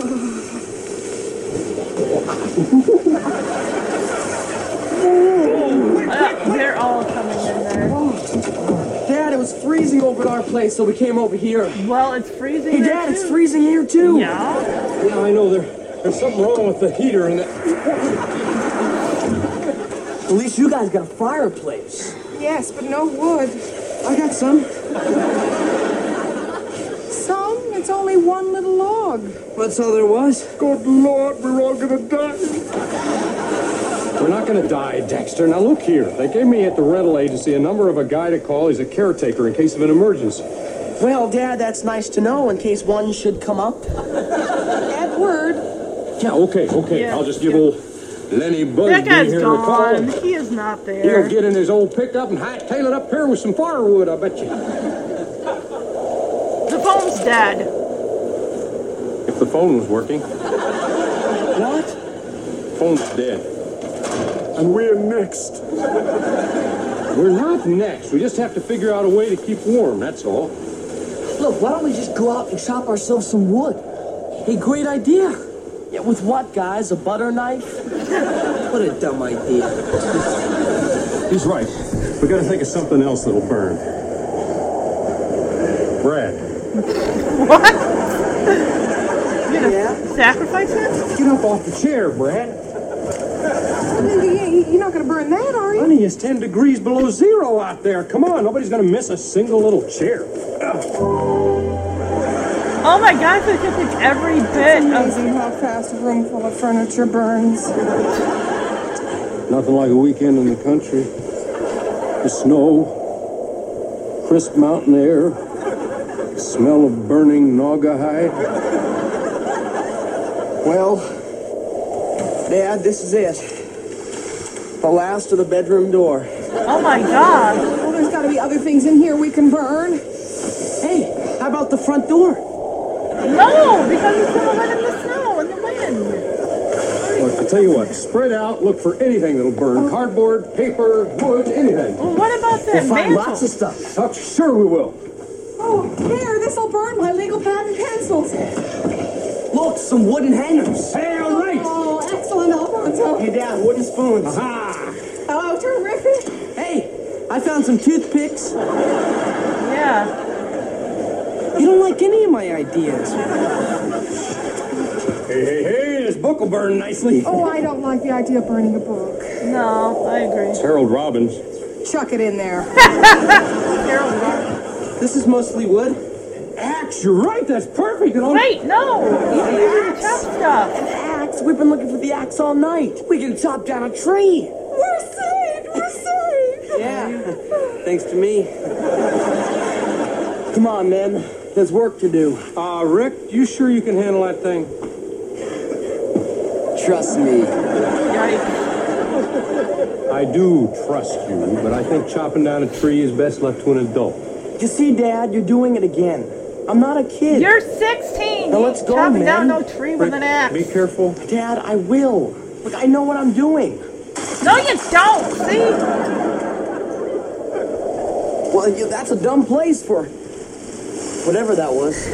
they're all coming in there. Dad, it was freezing over at our place, so we came over here. Well, it's freezing. Hey, Dad, too. it's freezing here too. Yeah. Yeah, I know. They're there's something wrong with the heater in the. At least you guys got a fireplace. Yes, but no wood. I got some. Some? It's only one little log. That's all there was. Good Lord, we're all gonna die. We're not gonna die, Dexter. Now look here. They gave me at the rental agency a number of a guy to call. He's a caretaker in case of an emergency. Well, Dad, that's nice to know in case one should come up. Edward. Yeah, okay, okay. Yeah. I'll just give old Lenny That guy's here a call. gone. He is not there. He'll get in his old pickup and hightail it up here with some firewood, I bet you. The phone's dead. If the phone was working. What? Phone's dead. And we're next. We're not next. We just have to figure out a way to keep warm, that's all. Look, why don't we just go out and chop ourselves some wood? Hey, great idea. Yeah, with what, guys? A butter knife? what a dumb idea. He's right. We gotta think of something else that'll burn. Brad. You're gonna sacrifice it? Get up off the chair, Brad. You're not going to burn that, are you? Honey, it's 10 degrees below zero out there. Come on, nobody's gonna miss a single little chair. Oh my gosh, it just like every bit of. Amazing how fast a room full of furniture burns. Nothing like a weekend in the country. The snow, crisp mountain air, smell of burning naugahyde. Well, Dad, this is it. The last of the bedroom door. Oh my god. Well, there's got to be other things in here we can burn. Hey, how about the front door? No, because it's gonna let in the snow and the wind. Look, I tell you what, spread out, look for anything that'll burn. Oh. Cardboard, paper, wood, anything. Well, what about that We'll find mantle? lots of stuff. Oh, sure we will. Oh, here, this'll burn my legal pad and pencils. Look, some wooden hangers. Hey, all right. Oh, excellent, Alfonso. Hey, Dad, wooden spoons. Aha! Oh, terrific. Hey, I found some toothpicks. Yeah. You don't like any of my ideas. Hey, hey, hey, this book will burn nicely. Oh, I don't like the idea of burning a book. No, I agree. It's Harold Robbins. Chuck it in there. *laughs* Harold Robbins. This is mostly wood. Axe, you're right, that's perfect. It all- Wait, no! You need to chop stuff. An axe. We've been looking for the axe all night. We can chop down a tree. We're saved. We're saved. Yeah, thanks to me. Come on, men. There's work to do. Uh, Rick, you sure you can handle that thing? Trust me. *laughs* I do trust you, but I think chopping down a tree is best left to an adult. You see, Dad, you're doing it again. I'm not a kid. You're 16. Now You let's ain't go, chopping man. down no tree with an axe. Be careful. Dad, I will. Look, I know what I'm doing. No, you don't. See? Well, you, that's a dumb place for whatever that was.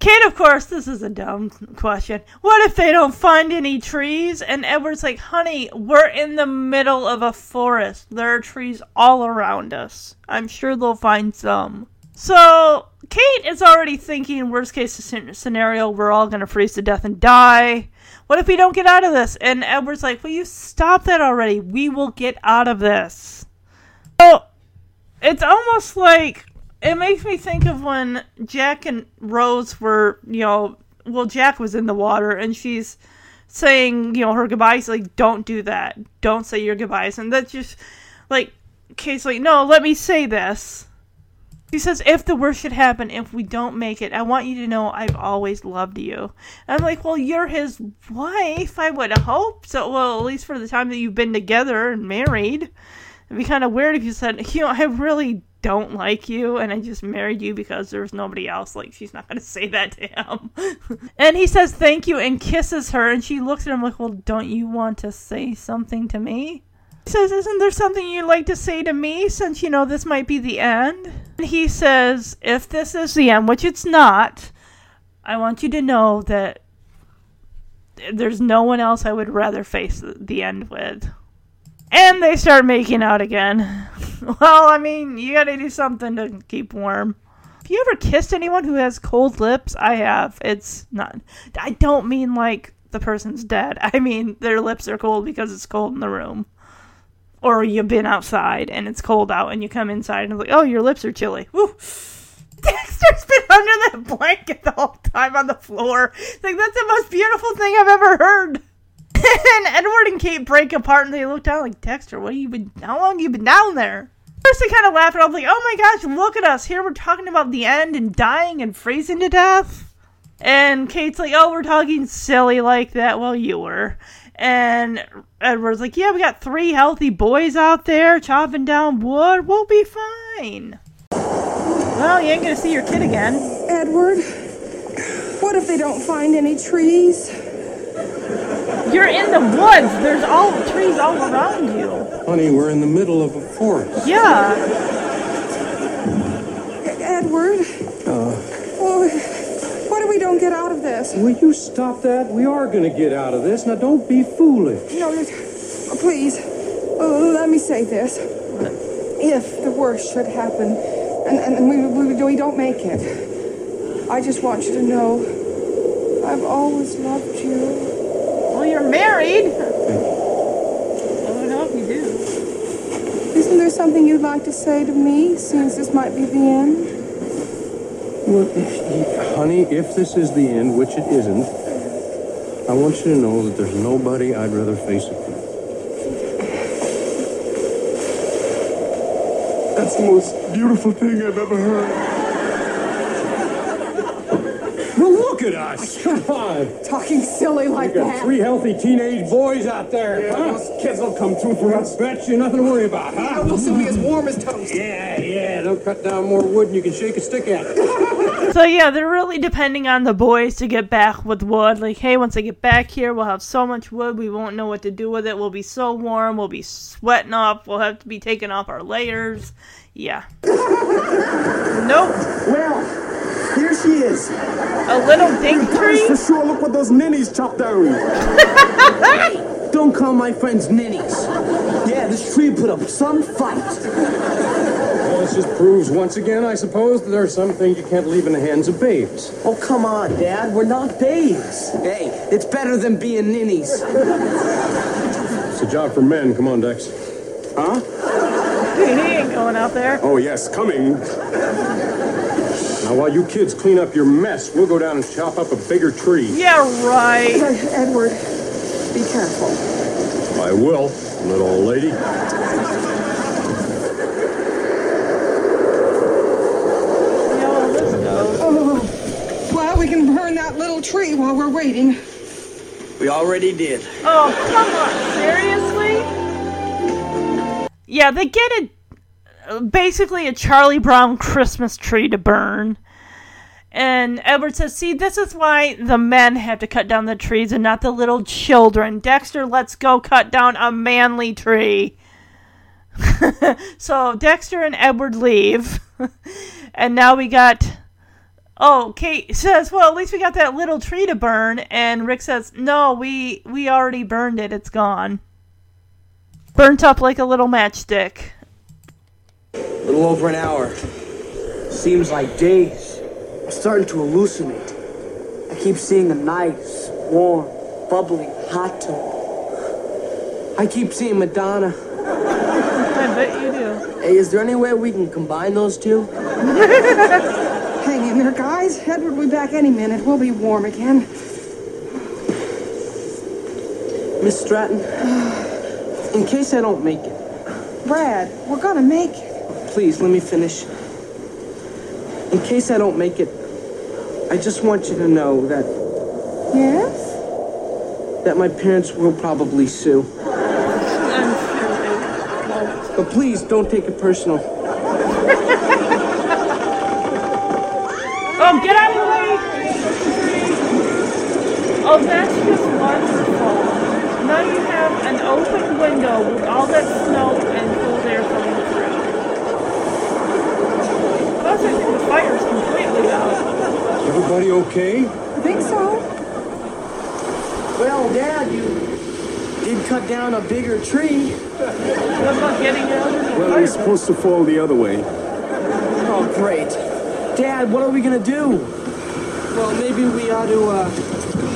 Kate, of course, this is a dumb question. What if they don't find any trees? And Edward's like, honey, we're in the middle of a forest. There are trees all around us. I'm sure they'll find some. So, Kate is already thinking, worst case scenario, we're all going to freeze to death and die. What if we don't get out of this? And Edward's like, will you stop that already? We will get out of this. So, it's almost like it makes me think of when Jack and Rose were, you know, well, Jack was in the water and she's saying, you know, her goodbyes. Like, don't do that. Don't say your goodbyes. And that's just like, Kate's like, no, let me say this. She says, if the worst should happen, if we don't make it, I want you to know I've always loved you. And I'm like, well, you're his wife, I would hope. So, well, at least for the time that you've been together and married. It'd be kind of weird if you said, *laughs* you know, I really don't like you and I just married you because there's nobody else. Like, she's not going *laughs* to say that to him. *laughs* and he says thank you and kisses her. And she looks at him like, well, don't you want to say something to me? He says, isn't there something you'd like to say to me since you know this might be the end? And he says, if this is the end, which it's not, I want you to know that there's no one else I would rather face the end with. And they start making out again. *laughs* well, I mean, you gotta do something to keep warm. Have you ever kissed anyone who has cold lips? I have. It's not. I don't mean like the person's dead. *laughs* I mean their lips are cold because it's cold in the room. Or you've been outside and it's cold out and you come inside and it's like, oh, your lips are chilly. Woo. *laughs* Dexter's been under that blanket the whole time on the floor. It's like, that's the most beautiful thing I've ever heard. *laughs* and Edward and Kate break apart and they look down like, Dexter, what have you been, how long have you been down there? First they kind of laugh and I'm like, oh my gosh, look at us. Here we're talking about the end and dying and freezing to death. And Kate's like, oh, we're talking silly like that. Well, you were. And Edward's like, yeah, we got three healthy boys out there chopping down wood. We'll be fine. Well, you ain't gonna see your kid again. Edward, what if they don't find any trees? You're in the woods. There's all trees all around you. Honey, we're in the middle of a forest. Yeah. Edward, Uh, oh, what if we don't get out of this? will you stop that? We are going to get out of this. Now, don't be foolish. No, oh, please, uh, let me say this. If the worst should happen and, and, and we, we, we don't make it, I just want you to know I've always loved you. Well, you're married. I would hope you do. Isn't there something you'd like to say to me, since this might be the end? Well, if, honey, if this is the end, which it isn't, I want you to know that there's nobody I'd rather face it with. That's the most beautiful thing I've ever heard. Well, look at us. *laughs* Come on. Talking silly like We got that. three healthy teenage boys out there. Yeah, huh? those kids will come through for us. Bet you nothing to worry about, huh? We'll soon be as warm as toast. Yeah, yeah. They'll cut down more wood and you can shake a stick at it. *laughs* So yeah, they're really depending on the boys to get back with wood. Like, hey, once I get back here, we'll have so much wood, we won't know what to do with it. We'll be so warm, we'll be sweating off, we'll have to be taking off our layers. Yeah. *laughs* nope. Well, here she is. A little dink tree? For sure, look what those ninnies chopped down. *laughs* Don't call my friends ninnies. Yeah, this tree put up some fight. Well, this just proves once again, I suppose, that there are some things you can't leave in the hands of babes. Oh, come on, Dad. We're not babes. Hey, it's better than being ninnies. It's a job for men. Come on, Dex. Huh? he ain't going out there. Oh, yes, coming. Now, while you kids clean up your mess, we'll go down and chop up a bigger tree. Yeah, right. Edward, be careful. I will, little old lady. Oh, well, we can burn that little tree while we're waiting. We already did. Oh, come on, seriously? Yeah, they get a basically a Charlie Brown Christmas tree to burn. And Edward says, "See, this is why the men have to cut down the trees and not the little children. Dexter, let's go cut down a manly tree." *laughs* so Dexter and Edward leave, *laughs* and now we got. Oh, Kate says, "Well, at least we got that little tree to burn." And Rick says, "No, we we already burned it. It's gone, burnt up like a little matchstick." A little over an hour. Seems like days. I'm starting to hallucinate. I keep seeing a nice, warm, bubbly hot tub. I keep seeing Madonna. I bet you do. Hey, is there any way we can combine those two? *laughs* Hang in there, guys. Edward will be back any minute. We'll be warm again. Miss Stratton, *sighs* in case I don't make it, Brad, we're gonna make it. Please let me finish. In case I don't make it, I just want you to know that Yes? that my parents will probably sue. I'm hoping. But please don't take it personal. Oh, get out of the way! Oh, that's just wonderful. Now you have an open window with all that snow and cold air coming through. Plus, I think the fire's completely out. Everybody okay? I think so. Well, Dad, you did cut down a bigger tree. What about getting out of the Well, it was supposed to fall the other way. Oh, great. Dad, what are we gonna do? Well, maybe we ought to, uh,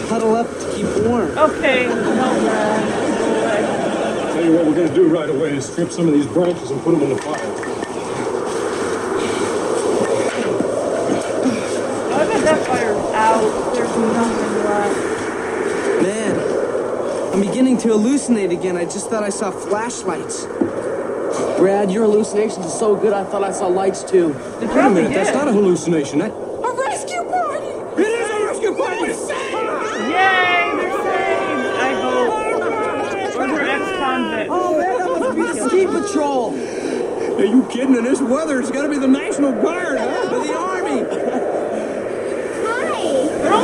huddle up to keep warm. Okay, no, Brad. Tell you what we're gonna do right away is strip some of these branches and put them in the fire. I bet that fire's out. There's nothing left. Man, I'm beginning to hallucinate again. I just thought I saw flashlights. Brad, your hallucinations are so good, I thought I saw lights too. Wait a minute, that's not a hallucination. That A rescue party! it is a rescue party. Yay, they're saved! I hope. Oh, or they're ex-convicts. Oh man, that must be the ski patrol. Are you kidding? In this weather, it's got to be the National Guard, huh? Or the army.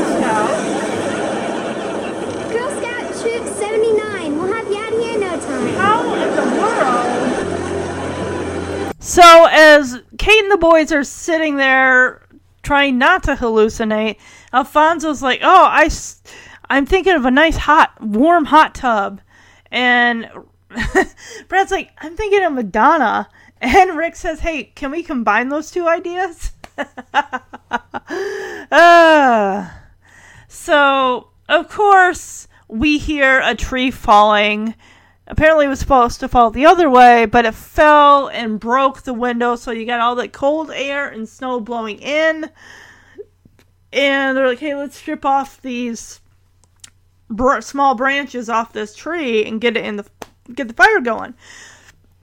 Hi. Girl Scouts. Girl Scout Troop 79. We'll have you out here in no time. How in the world? So, as Kate and the boys are sitting there trying not to hallucinate, Alfonso's like, Oh, I, s- I'm thinking of a nice hot, warm hot tub. And *laughs* Brad's like, I'm thinking of Madonna. And Rick says, Hey, can we combine those two ideas? uh, *laughs* so, of course, we hear a tree falling. Apparently, it was supposed to fall the other way, but it fell and broke the window, so you got all that cold air and snow blowing in. And they're like, hey, let's strip off these br- small branches off this tree and get it in the get the fire going.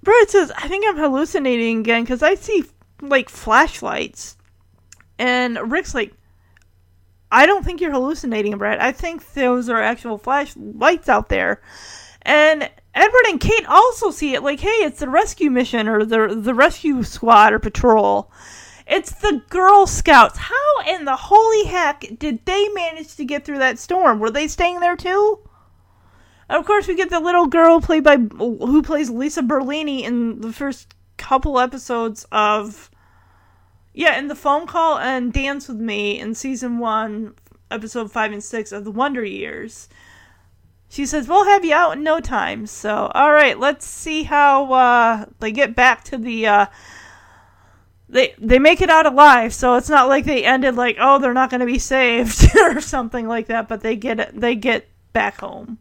Brad says, I think I'm hallucinating again because I see like flashlights. And Rick's like, I don't think you're hallucinating, Brad. I think those are actual flashlights out there. And Edward and Kate also see it like, hey, it's the rescue mission or the the rescue squad or patrol. It's the Girl Scouts. How in the holy heck did they manage to get through that storm? Were they staying there too? Of course, we get the little girl played by who plays Lisa Berlini in the first couple episodes of yeah, in the phone call and Dance with Me in season one, episode five and six of the Wonder Years. She says, "We'll have you out in no time." So, all right, let's see how uh, they get back to the. Uh, they they make it out alive, so it's not like they ended like, oh, they're not going to be *laughs* saved or something like that. But they get. They get back home.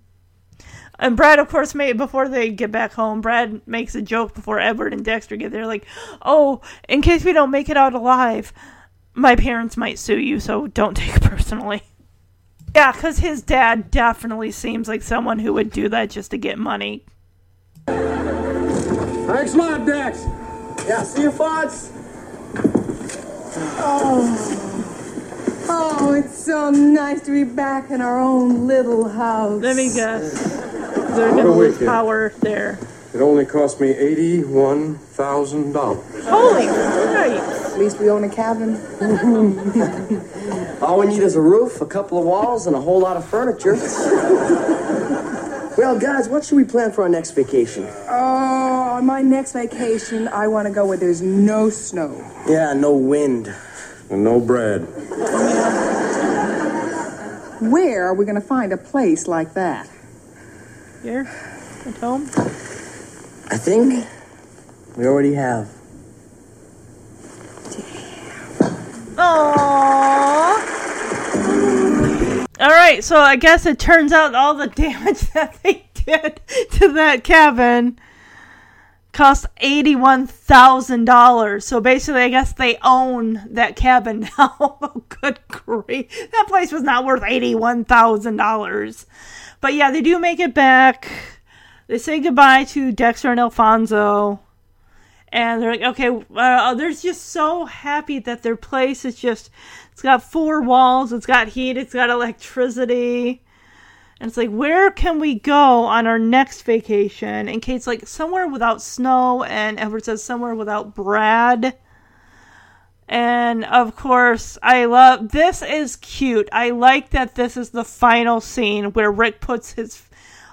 And Brad, of course, made before they get back home. Brad makes a joke before Edward and Dexter get there, like, "Oh, in case we don't make it out alive, my parents might sue you, so don't take it personally." Yeah, because his dad definitely seems like someone who would do that just to get money. Thanks a lot, Dex. Yeah, see you, Fonz. Oh. Oh, it's so nice to be back in our own little house. Let me guess. They're What gonna a lose wicked. power there. It only cost me eighty-one thousand dollars. Holy Christ! At least we own a cabin. *laughs* All we need is a roof, a couple of walls, and a whole lot of furniture. well, guys, what should we plan for our next vacation? Oh, on my next vacation, I want to go where there's no snow. Yeah, no wind. And no bread. Where are we going to find a place like that? Here, at home. I think we already have. Aww. All right, so I guess it turns out all the *laughs* damage that they did to that cabin cost eighty-one thousand dollars. So basically, I guess they own that cabin *laughs* now. good grief! That place was not worth eighty-one thousand dollars. But yeah, they do make it back. They say goodbye to Dexter and Alfonso and they're like, okay, uh, they're just so happy that their place is just, it's got four walls, it's got heat, it's got electricity. And it's like, where can we go on our next vacation? And Kate's like, somewhere without snow. And Edward says, somewhere without Brad. And of course, I love this is cute. I like that this is the final scene where Rick puts his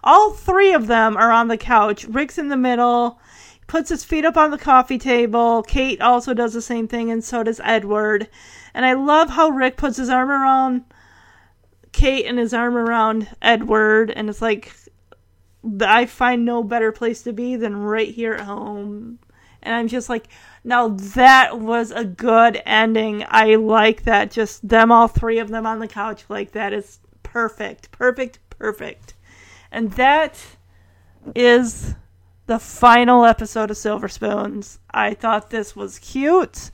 all three of them are on the couch. Rick's in the middle, puts his feet up on the coffee table. Kate also does the same thing, and so does Edward. And I love how Rick puts his arm around Kate and his arm around Edward, and it's like I find no better place to be than right here at home. And I'm just like, now that was a good ending. I like that. Just them, all three of them on the couch, like that is perfect. Perfect, perfect. And that is the final episode of Silver Spoons. I thought this was cute.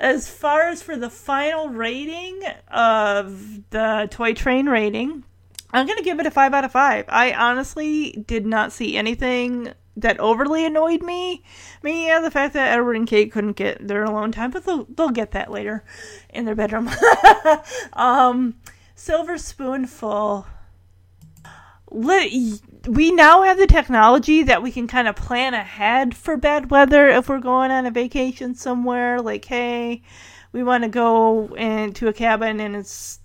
As far as for the final rating of the Toy Train rating, I'm to give it a 5 out of 5. I honestly did not see anything that overly annoyed me. I mean, yeah, the fact that Edward and Kate couldn't get their alone time, but they'll, they'll get that later in their bedroom. *laughs* um, Silver Spoonful. We now have the technology that we can kind of plan ahead for bad weather if we're going on a vacation somewhere. Like, hey, we want to go into a cabin and it's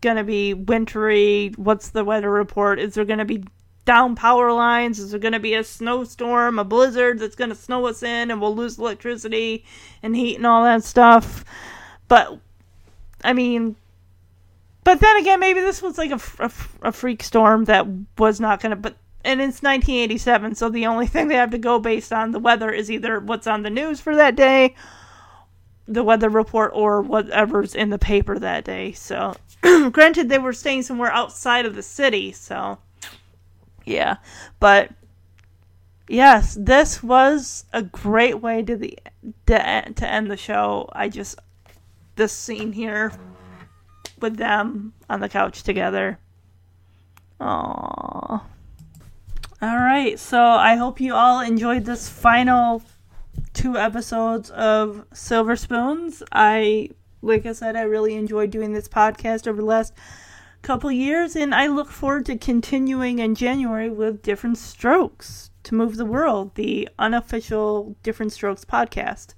going to be wintry. What's the weather report? Is there going to be down power lines? Is there going to be a snowstorm, a blizzard that's going to snow us in and we'll lose electricity and heat and all that stuff? But, I mean, but then again, maybe this was like a, a, a freak storm that was not going to, but, and it's 1987, so the only thing they have to go based on the weather is either what's on the news for that day, the weather report, or whatever's in the paper that day. So, *clears throat* granted, they were staying somewhere outside of the city, so yeah. But yes, this was a great way to the to, to end the show. I just this scene here with them on the couch together. Aww. All right, so I hope you all enjoyed this final two episodes of Silver Spoons. I, like I said, I really enjoyed doing this podcast over the last couple years, and I look forward to continuing in January with Diff'rent Strokes to Move the World, the unofficial Diff'rent Strokes podcast.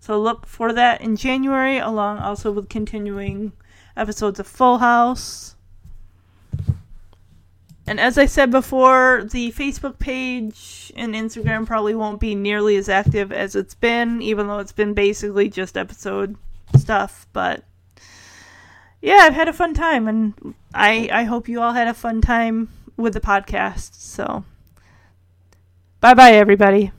So look for that in January, along also with continuing episodes of Full House. And as I said before, the Facebook page and Instagram probably won't be nearly as active as it's been, even though it's been basically just episode stuff. But yeah, I've had a fun time, and I I hope you all had a fun time with the podcast. So, bye bye, everybody.